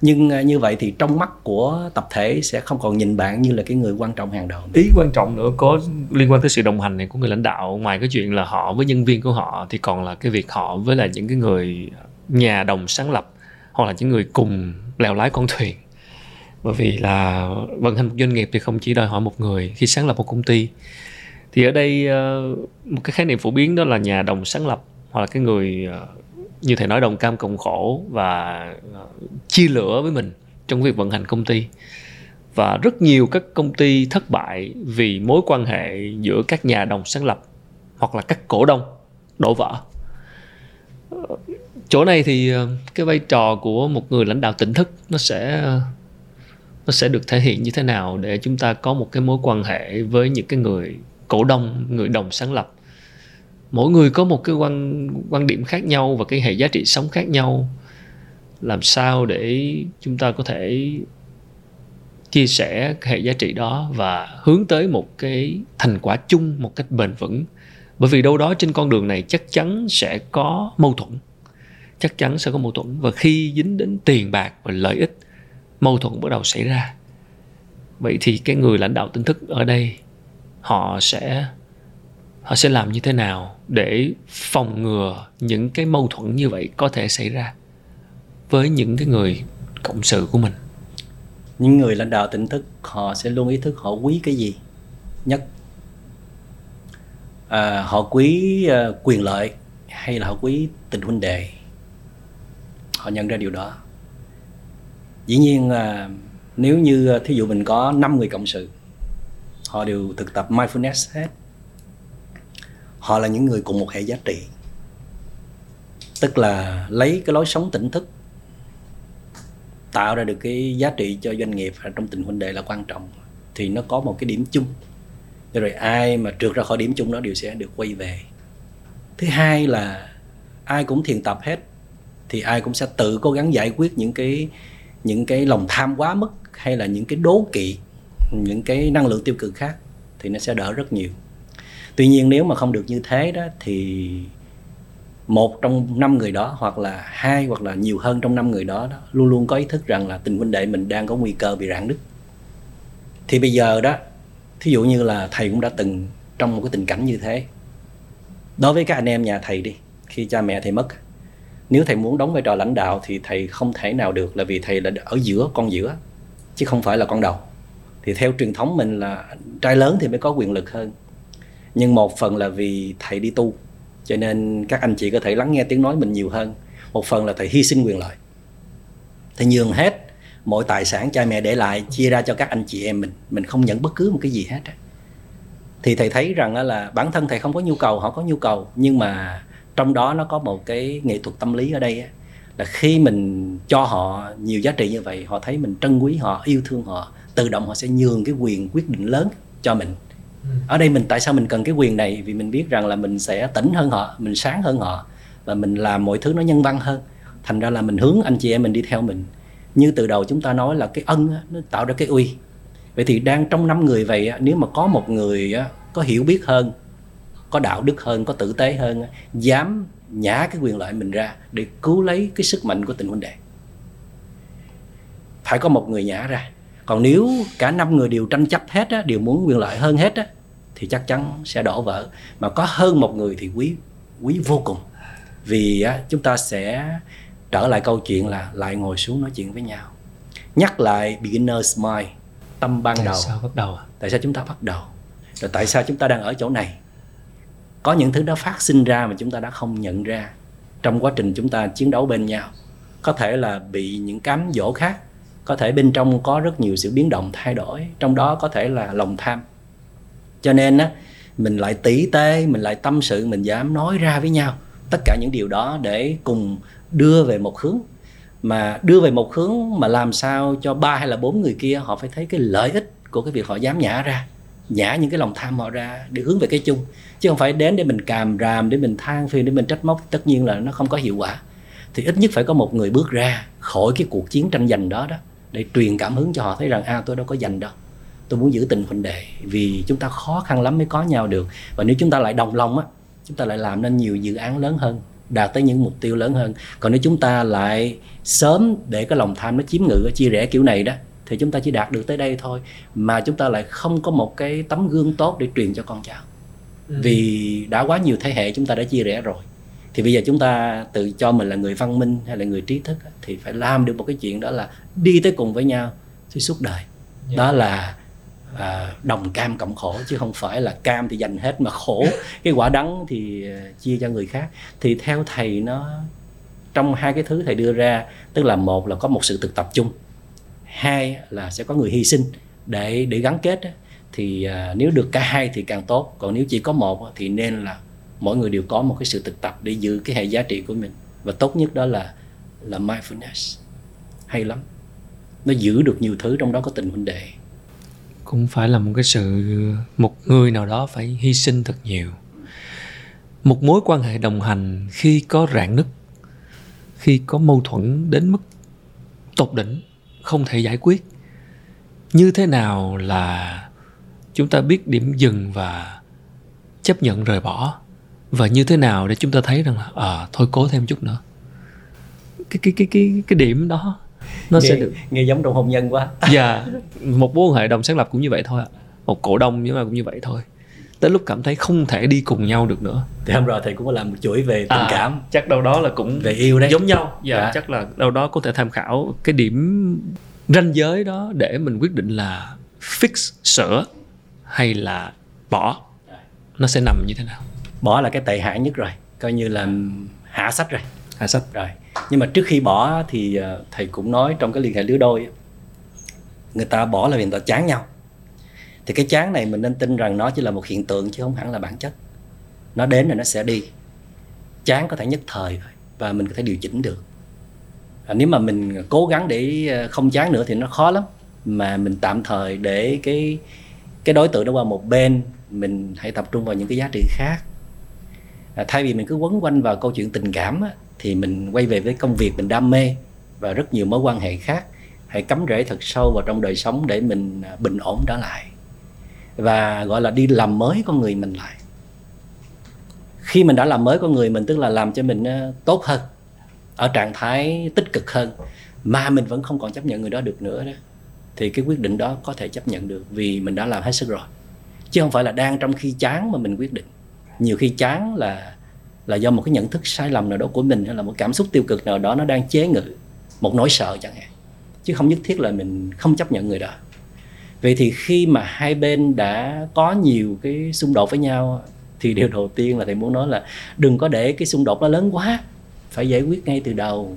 Nhưng à, như vậy thì trong mắt của tập thể sẽ không còn nhìn bạn như là cái người quan trọng hàng đầu nữa. ý quan trọng nữa, có liên quan tới sự đồng hành này của người lãnh đạo, ngoài cái chuyện là họ với nhân viên của họ thì còn là cái việc họ với là những cái người nhà đồng sáng lập hoặc là những người cùng lèo lái con thuyền bởi vì là vận hành một doanh nghiệp thì không chỉ đòi hỏi một người khi sáng lập một công ty. Thì ở đây ờ, một cái khái niệm phổ biến đó là nhà đồng sáng lập hoặc là cái người ờ, như thầy nói, đồng cam cộng khổ và ờ, chia lửa với mình trong việc vận hành công ty. Và rất nhiều các công ty thất bại vì mối quan hệ giữa các nhà đồng sáng lập hoặc là các cổ đông đổ vỡ. Chỗ này thì cái vai trò của một người lãnh đạo tỉnh thức nó sẽ nó sẽ được thể hiện như thế nào để chúng ta có một cái mối quan hệ với những cái người cổ đông, người đồng sáng lập. Mỗi người có một cái quan quan điểm khác nhau và cái hệ giá trị sống khác nhau. Làm sao để chúng ta có thể chia sẻ hệ giá trị đó và hướng tới một cái thành quả chung, một cách bền vững? Bởi vì đâu đó trên con đường này chắc chắn sẽ có mâu thuẫn. Chắc chắn sẽ có mâu thuẫn. Và khi dính đến tiền bạc và lợi ích mâu thuẫn bắt đầu xảy ra. Vậy thì cái người lãnh đạo tỉnh thức ở đây họ sẽ họ sẽ làm như thế nào để phòng ngừa những cái mâu thuẫn như vậy có thể xảy ra với những cái người cộng sự của mình? Những người lãnh đạo tỉnh thức họ sẽ luôn ý thức họ quý cái gì nhất? À, họ quý uh, quyền lợi hay là họ quý tình huynh đệ? Họ nhận ra điều đó dĩ nhiên là nếu như ờ, thí dụ mình có 5 người cộng sự, họ đều thực tập mindfulness hết. Họ là những người cùng một hệ giá trị. Tức là lấy cái lối sống tỉnh thức, tạo ra được cái giá trị cho doanh nghiệp trong tình huynh đệ là quan trọng, thì nó có một cái điểm chung. Rồi ai mà trượt ra khỏi điểm chung đó đều sẽ được quay về. Thứ hai là ai cũng thiền tập hết, thì ai cũng sẽ tự cố gắng giải quyết những cái những cái lòng tham quá mức hay là những cái đố kỵ những cái năng lượng tiêu cực khác thì nó sẽ đỡ rất nhiều. Tuy nhiên nếu mà không được như thế đó thì một trong năm người đó hoặc là hai hoặc là nhiều hơn trong năm người đó, đó luôn luôn có ý thức rằng là tình huynh đệ mình đang có nguy cơ bị rạn nứt. Thì bây giờ đó thí dụ như là thầy cũng đã từng trong một cái tình cảnh như thế. Đối với các anh em nhà thầy đi khi cha mẹ thầy mất nếu thầy muốn đóng vai trò lãnh đạo thì thầy không thể nào được, là vì thầy là ở giữa con giữa, chứ không phải là con đầu. Thì theo truyền thống mình là trai lớn thì mới có quyền lực hơn. Nhưng một phần là vì thầy đi tu, cho nên các anh chị có thể lắng nghe tiếng nói mình nhiều hơn. Một phần là thầy hy sinh quyền lợi. Thầy nhường hết mọi tài sản cha mẹ để lại, chia ra cho các anh chị em mình. Mình không nhận bất cứ một cái gì hết thì thầy thấy rằng là bản thân thầy không có nhu cầu, họ có nhu cầu, nhưng mà trong đó nó có một cái nghệ thuật tâm lý ở đây là khi mình cho họ nhiều giá trị như vậy họ thấy mình trân quý họ yêu thương họ tự động họ sẽ nhường cái quyền quyết định lớn cho mình. Ừ. ở đây mình tại sao mình cần cái quyền này? Vì mình biết rằng là mình sẽ tỉnh hơn họ mình sáng hơn họ và mình làm mọi thứ nó nhân văn hơn. Thành ra là mình hướng anh chị em mình đi theo mình. Như từ đầu chúng ta nói là cái ân nó tạo ra cái uy. Vậy thì đang trong năm người vậy nếu mà có một người có hiểu biết hơn có đạo đức hơn có tử tế hơn dám nhả cái quyền lợi mình ra để cứu lấy cái sức mạnh của tình huynh đệ phải có một người nhả ra. Còn nếu cả năm người đều tranh chấp hết á, đều muốn quyền lợi hơn hết á, thì chắc chắn sẽ đổ vỡ. Mà có hơn một người thì quý quý vô cùng. Vì á, chúng ta sẽ trở lại câu chuyện là lại ngồi xuống nói chuyện với nhau. Nhắc lại beginner's mind tâm ban tại đầu. sao bắt đầu tại sao chúng ta bắt đầu? Rồi tại sao chúng ta đang ở chỗ này có những thứ đó phát sinh ra mà chúng ta đã không nhận ra. Trong quá trình chúng ta chiến đấu bên nhau, có thể là bị những cám dỗ khác, có thể bên trong có rất nhiều sự biến động, thay đổi, trong đó có thể là lòng tham. Cho nên á, mình lại tỉ tê, mình lại tâm sự, mình dám nói ra với nhau tất cả những điều đó để cùng đưa về một hướng. Mà đưa về một hướng mà làm sao cho ba hay là bốn người kia họ phải thấy cái lợi ích của cái việc họ dám nhả ra nhả những cái lòng tham họ ra để hướng về cái chung. Chứ không phải đến để mình càm ràm để mình than phiền để mình trách móc tất nhiên là nó không có hiệu quả. Thì ít nhất phải có một người bước ra khỏi cái cuộc chiến tranh giành đó đó để truyền cảm hứng cho họ thấy rằng a à, tôi đâu có giành đâu. Tôi muốn giữ tình huynh đệ vì chúng ta khó khăn lắm mới có nhau được. Và nếu chúng ta lại đồng lòng á chúng ta lại làm nên nhiều dự án lớn hơn đạt tới những mục tiêu lớn hơn. Còn nếu chúng ta lại sớm để cái lòng tham nó chiếm ngự chia rẽ kiểu này đó thì chúng ta chỉ đạt được tới đây thôi mà chúng ta lại không có một cái tấm gương tốt để truyền cho con cháu ừ. vì đã quá nhiều thế hệ chúng ta đã chia rẽ rồi thì bây giờ chúng ta tự cho mình là người văn minh hay là người trí thức thì phải làm được một cái chuyện đó là đi tới cùng với nhau thì suốt đời yeah. Dạ. đó là à, đồng cam cộng khổ chứ không phải là cam thì dành hết mà khổ *laughs* cái quả đắng thì à, chia cho người khác thì theo thầy nó trong hai cái thứ thầy đưa ra tức là một là có một sự thực tập chung hai là sẽ có người hy sinh để để gắn kết thì à, nếu được cả hai thì càng tốt. Còn nếu chỉ có một thì nên là mỗi người đều có một cái sự thực tập để giữ cái hệ giá trị của mình. Và tốt nhất đó là là mindfulness. Hay lắm. Nó giữ được nhiều thứ trong đó có tình huynh đệ. Cũng phải là một cái sự, một người nào đó phải hy sinh thật nhiều. Một mối quan hệ đồng hành khi có rạn nứt, khi có mâu thuẫn đến mức tột đỉnh không thể giải quyết. Như thế nào là chúng ta biết điểm dừng và chấp nhận rời bỏ? Và như thế nào để chúng ta thấy rằng là à, thôi cố thêm chút nữa. Cái cái cái cái cái điểm đó nó nghe, sẽ được nghe giống trong hôn nhân quá. Dạ yeah, một mối quan hệ đồng sáng lập cũng như vậy thôi ạ. Một cổ đông nhưng mà cũng như vậy thôi tới lúc cảm thấy không thể đi cùng nhau được nữa. Thì hôm rồi thầy cũng có làm một chuỗi về tình à, cảm. chắc đâu đó là cũng về yêu đấy. giống nhau. Dạ Dạ. chắc là đâu đó có thể tham khảo cái điểm ranh giới đó để mình quyết định là fix sửa hay là bỏ. Nó sẽ nằm như thế nào? Bỏ là cái tệ hại nhất rồi. Coi như là hạ sách rồi. Hạ sách. Rồi. Nhưng mà trước khi bỏ thì ờ, thầy cũng nói trong cái liên hệ lứa đôi người ta bỏ là vì người ta chán nhau thì cái chán này mình nên tin rằng nó chỉ là một hiện tượng chứ không hẳn là bản chất. Nó đến rồi nó sẽ đi. Chán có thể nhất thời thôi và mình có thể điều chỉnh được. À, nếu mà mình cố gắng để ờ, không chán nữa thì nó khó lắm. Mà mình tạm thời để cái cái đối tượng đó qua một bên mình hãy tập trung vào những cái giá trị khác. À, thay vì mình cứ quấn quanh vào câu chuyện tình cảm á, thì mình quay về với công việc mình đam mê và rất nhiều mối quan hệ khác. Hãy cắm rễ thật sâu vào trong đời sống để mình à, bình ổn trở lại và gọi là đi làm mới con người mình lại. Khi mình đã làm mới con người mình, tức là làm cho mình ờ, tốt hơn, ở trạng thái tích cực hơn, mà mình vẫn không còn chấp nhận người đó được nữa đó, thì cái quyết định đó có thể chấp nhận được vì mình đã làm hết sức rồi. Chứ không phải là đang trong khi chán mà mình quyết định. Nhiều khi chán là là do một cái nhận thức sai lầm nào đó của mình hay là một cảm xúc tiêu cực nào đó nó đang chế ngự, một nỗi sợ chẳng hạn. Chứ không nhất thiết là mình không chấp nhận người đó vậy thì khi mà hai bên đã có nhiều cái xung đột với nhau thì điều đầu tiên là thầy muốn nói là đừng có để cái xung đột nó lớn quá phải giải quyết ngay từ đầu.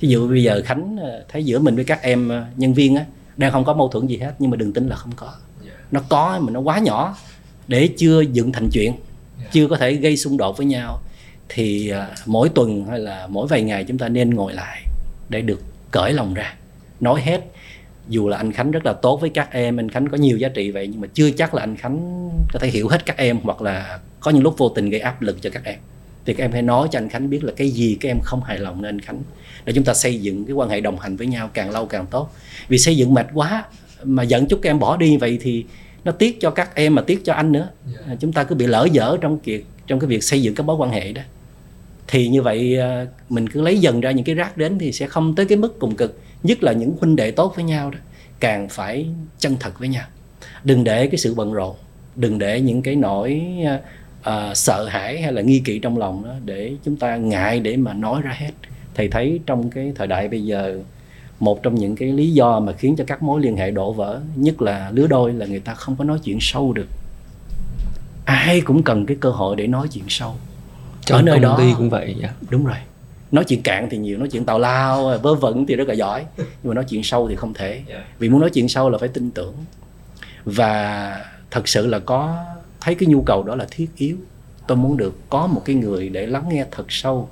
Ví dụ bây giờ khánh ờ, thấy giữa mình với các em ờ, nhân viên á đang không có mâu thuẫn gì hết nhưng mà đừng tin là không có. Nó có mà nó quá nhỏ để chưa dựng thành chuyện chưa có thể gây xung đột với nhau thì à, mỗi tuần hay là mỗi vài ngày chúng ta nên ngồi lại để được cởi lòng ra nói hết dù là anh Khánh rất là tốt với các em anh Khánh có nhiều giá trị vậy nhưng mà chưa chắc là anh Khánh có thể hiểu hết các em hoặc là có những lúc vô tình gây áp lực cho các em. Thì các em hãy nói cho anh Khánh biết là cái gì các em không hài lòng nên anh Khánh để chúng ta xây dựng cái quan hệ đồng hành với nhau càng lâu càng tốt. Vì xây dựng mệt quá mà giận chút các em bỏ đi vậy thì nó tiếc cho các em mà tiếc cho anh nữa. À, chúng ta cứ bị lỡ dở trong việc trong cái việc xây dựng các mối quan hệ đó. Thì như vậy à, mình cứ lấy dần ra những cái rác đến thì sẽ không tới cái mức cùng cực nhất là những huynh đệ tốt với nhau đó càng phải chân thật với nhau. Đừng để cái sự bận rộn đừng để những cái nỗi à, sợ hãi hay là nghi kỵ trong lòng đó để chúng ta ngại để mà nói ra hết. Thầy thấy trong cái thời đại bây giờ một trong những cái lý do mà khiến cho các mối liên hệ đổ vỡ nhất là lứa đôi là người ta không có nói chuyện sâu được. Ai cũng cần cái cơ hội để nói chuyện sâu. Trong nơi công ty cũng vậy dạ. đúng rồi nói chuyện cạn thì nhiều nói chuyện tào lao vớ vẩn thì rất là giỏi. Nhưng mà nói chuyện sâu thì không thể. Vì muốn nói chuyện sâu là phải tin tưởng. Và thật sự là có thấy cái nhu cầu đó là thiết yếu. Tôi muốn được có một cái người để lắng nghe thật sâu.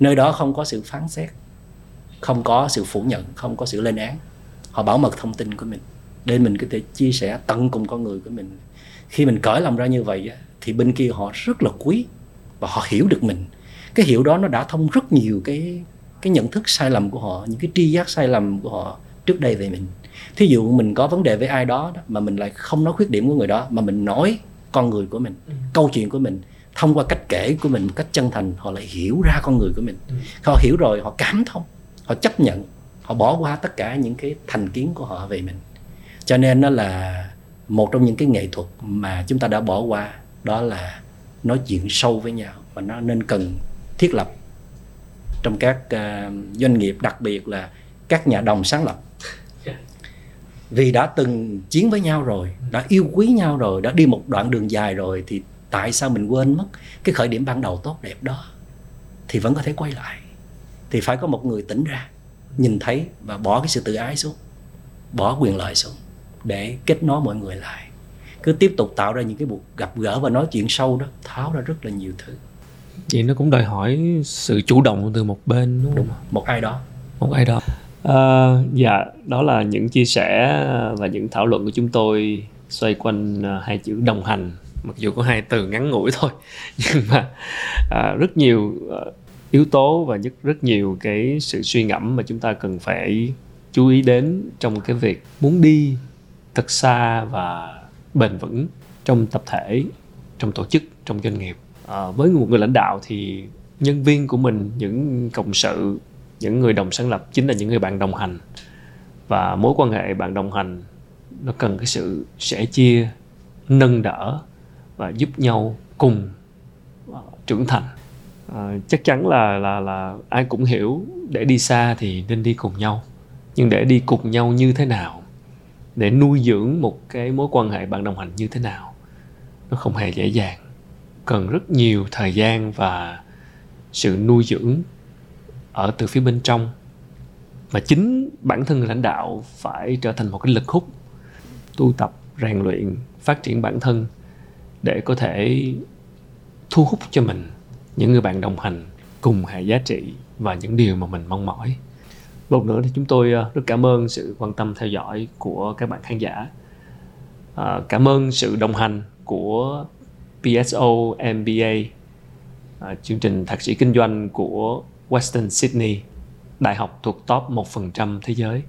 Nơi đó không có sự phán xét không có sự phủ nhận không có sự lên án. Họ bảo mật thông tin của mình. Để mình có thể chia sẻ tận cùng con người của mình. Khi mình cởi lòng ra như vậy thì bên kia họ rất là quý và họ hiểu được mình cái hiểu đó nó đã thông rất nhiều cái cái nhận thức sai lầm của họ những cái tri giác sai lầm của họ trước đây về mình thí dụ mình có vấn đề với ai đó, đó mà mình lại không nói khuyết điểm của người đó mà mình nói con người của mình ừ. câu chuyện của mình thông qua cách kể của mình cách chân thành họ lại hiểu ra con người của mình ừ. họ hiểu rồi họ cảm thông họ chấp nhận họ bỏ qua tất cả những cái thành kiến của họ về mình cho nên nó là một trong những cái nghệ thuật mà chúng ta đã bỏ qua đó là nói chuyện sâu với nhau và nó nên cần thiết lập trong các uh, doanh nghiệp đặc biệt là các nhà đồng sáng lập. Vì đã từng chiến với nhau rồi đã yêu quý nhau rồi đã đi một đoạn đường dài rồi thì tại sao mình quên mất cái khởi điểm ban đầu tốt đẹp đó? Thì vẫn có thể quay lại. Thì phải có một người tỉnh ra nhìn thấy và bỏ cái sự tự ái xuống bỏ quyền lợi xuống để kết nối mọi người lại. Cứ tiếp tục tạo ra những cái cuộc gặp gỡ và nói chuyện sâu đó tháo ra rất là nhiều thứ vậy nó cũng đòi hỏi sự chủ động từ một bên đúng không đúng, một ai đó. Một ai đó. À, dạ đó là những chia sẻ và những thảo luận của chúng tôi xoay quanh à, hai chữ đồng hành. Mặc dù có hai từ ngắn ngủi thôi *laughs* nhưng mà à, rất nhiều à, yếu tố và rất rất nhiều cái sự suy ngẫm mà chúng ta cần phải chú ý đến trong cái việc muốn đi thật xa và bền vững trong tập thể trong tổ chức trong doanh nghiệp à, với một người lãnh đạo thì nhân viên của mình những cộng sự những người đồng sáng lập chính là những người bạn đồng hành. Và mối quan hệ bạn đồng hành nó cần cái sự sẻ chia nâng đỡ và giúp nhau cùng ờ, trưởng thành. À, chắc chắn là là là ai cũng hiểu để đi xa thì nên đi cùng nhau. Nhưng để đi cùng nhau như thế nào? Để nuôi dưỡng một cái mối quan hệ bạn đồng hành như thế nào? Nó không hề dễ dàng cần rất nhiều thời gian và sự nuôi dưỡng ở từ phía bên trong. Mà chính bản thân người lãnh đạo phải trở thành một cái lực hút tu tập rèn luyện phát triển bản thân để có thể thu hút cho mình những người bạn đồng hành cùng hệ giá trị và những điều mà mình mong mỏi. Một nữa thì chúng tôi ờ, rất cảm ơn sự quan tâm theo dõi của các bạn khán giả. À, cảm ơn sự đồng hành của PSO MBA à, chương trình thạc sĩ kinh doanh của Western Sydney đại học thuộc top 1% thế giới.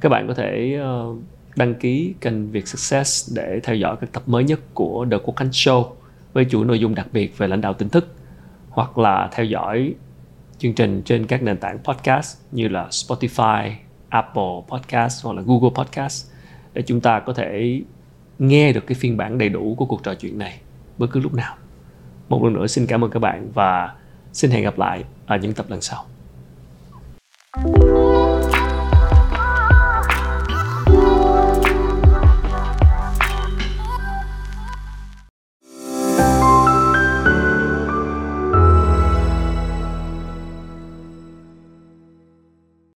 Các bạn có thể uh, đăng ký kênh Việt Success để theo dõi các tập mới nhất của The Quốc Khánh Show với chủ nội dung đặc biệt về lãnh đạo tỉnh thức hoặc là theo dõi chương trình trên các nền tảng podcast như là Spotify, Apple Podcast hoặc là Google Podcast để chúng ta có thể nghe được cái phiên bản đầy đủ của cuộc trò chuyện này bất cứ lúc nào. Một lần nữa xin cảm ơn các bạn và xin hẹn gặp lại ở những tập lần sau. thank you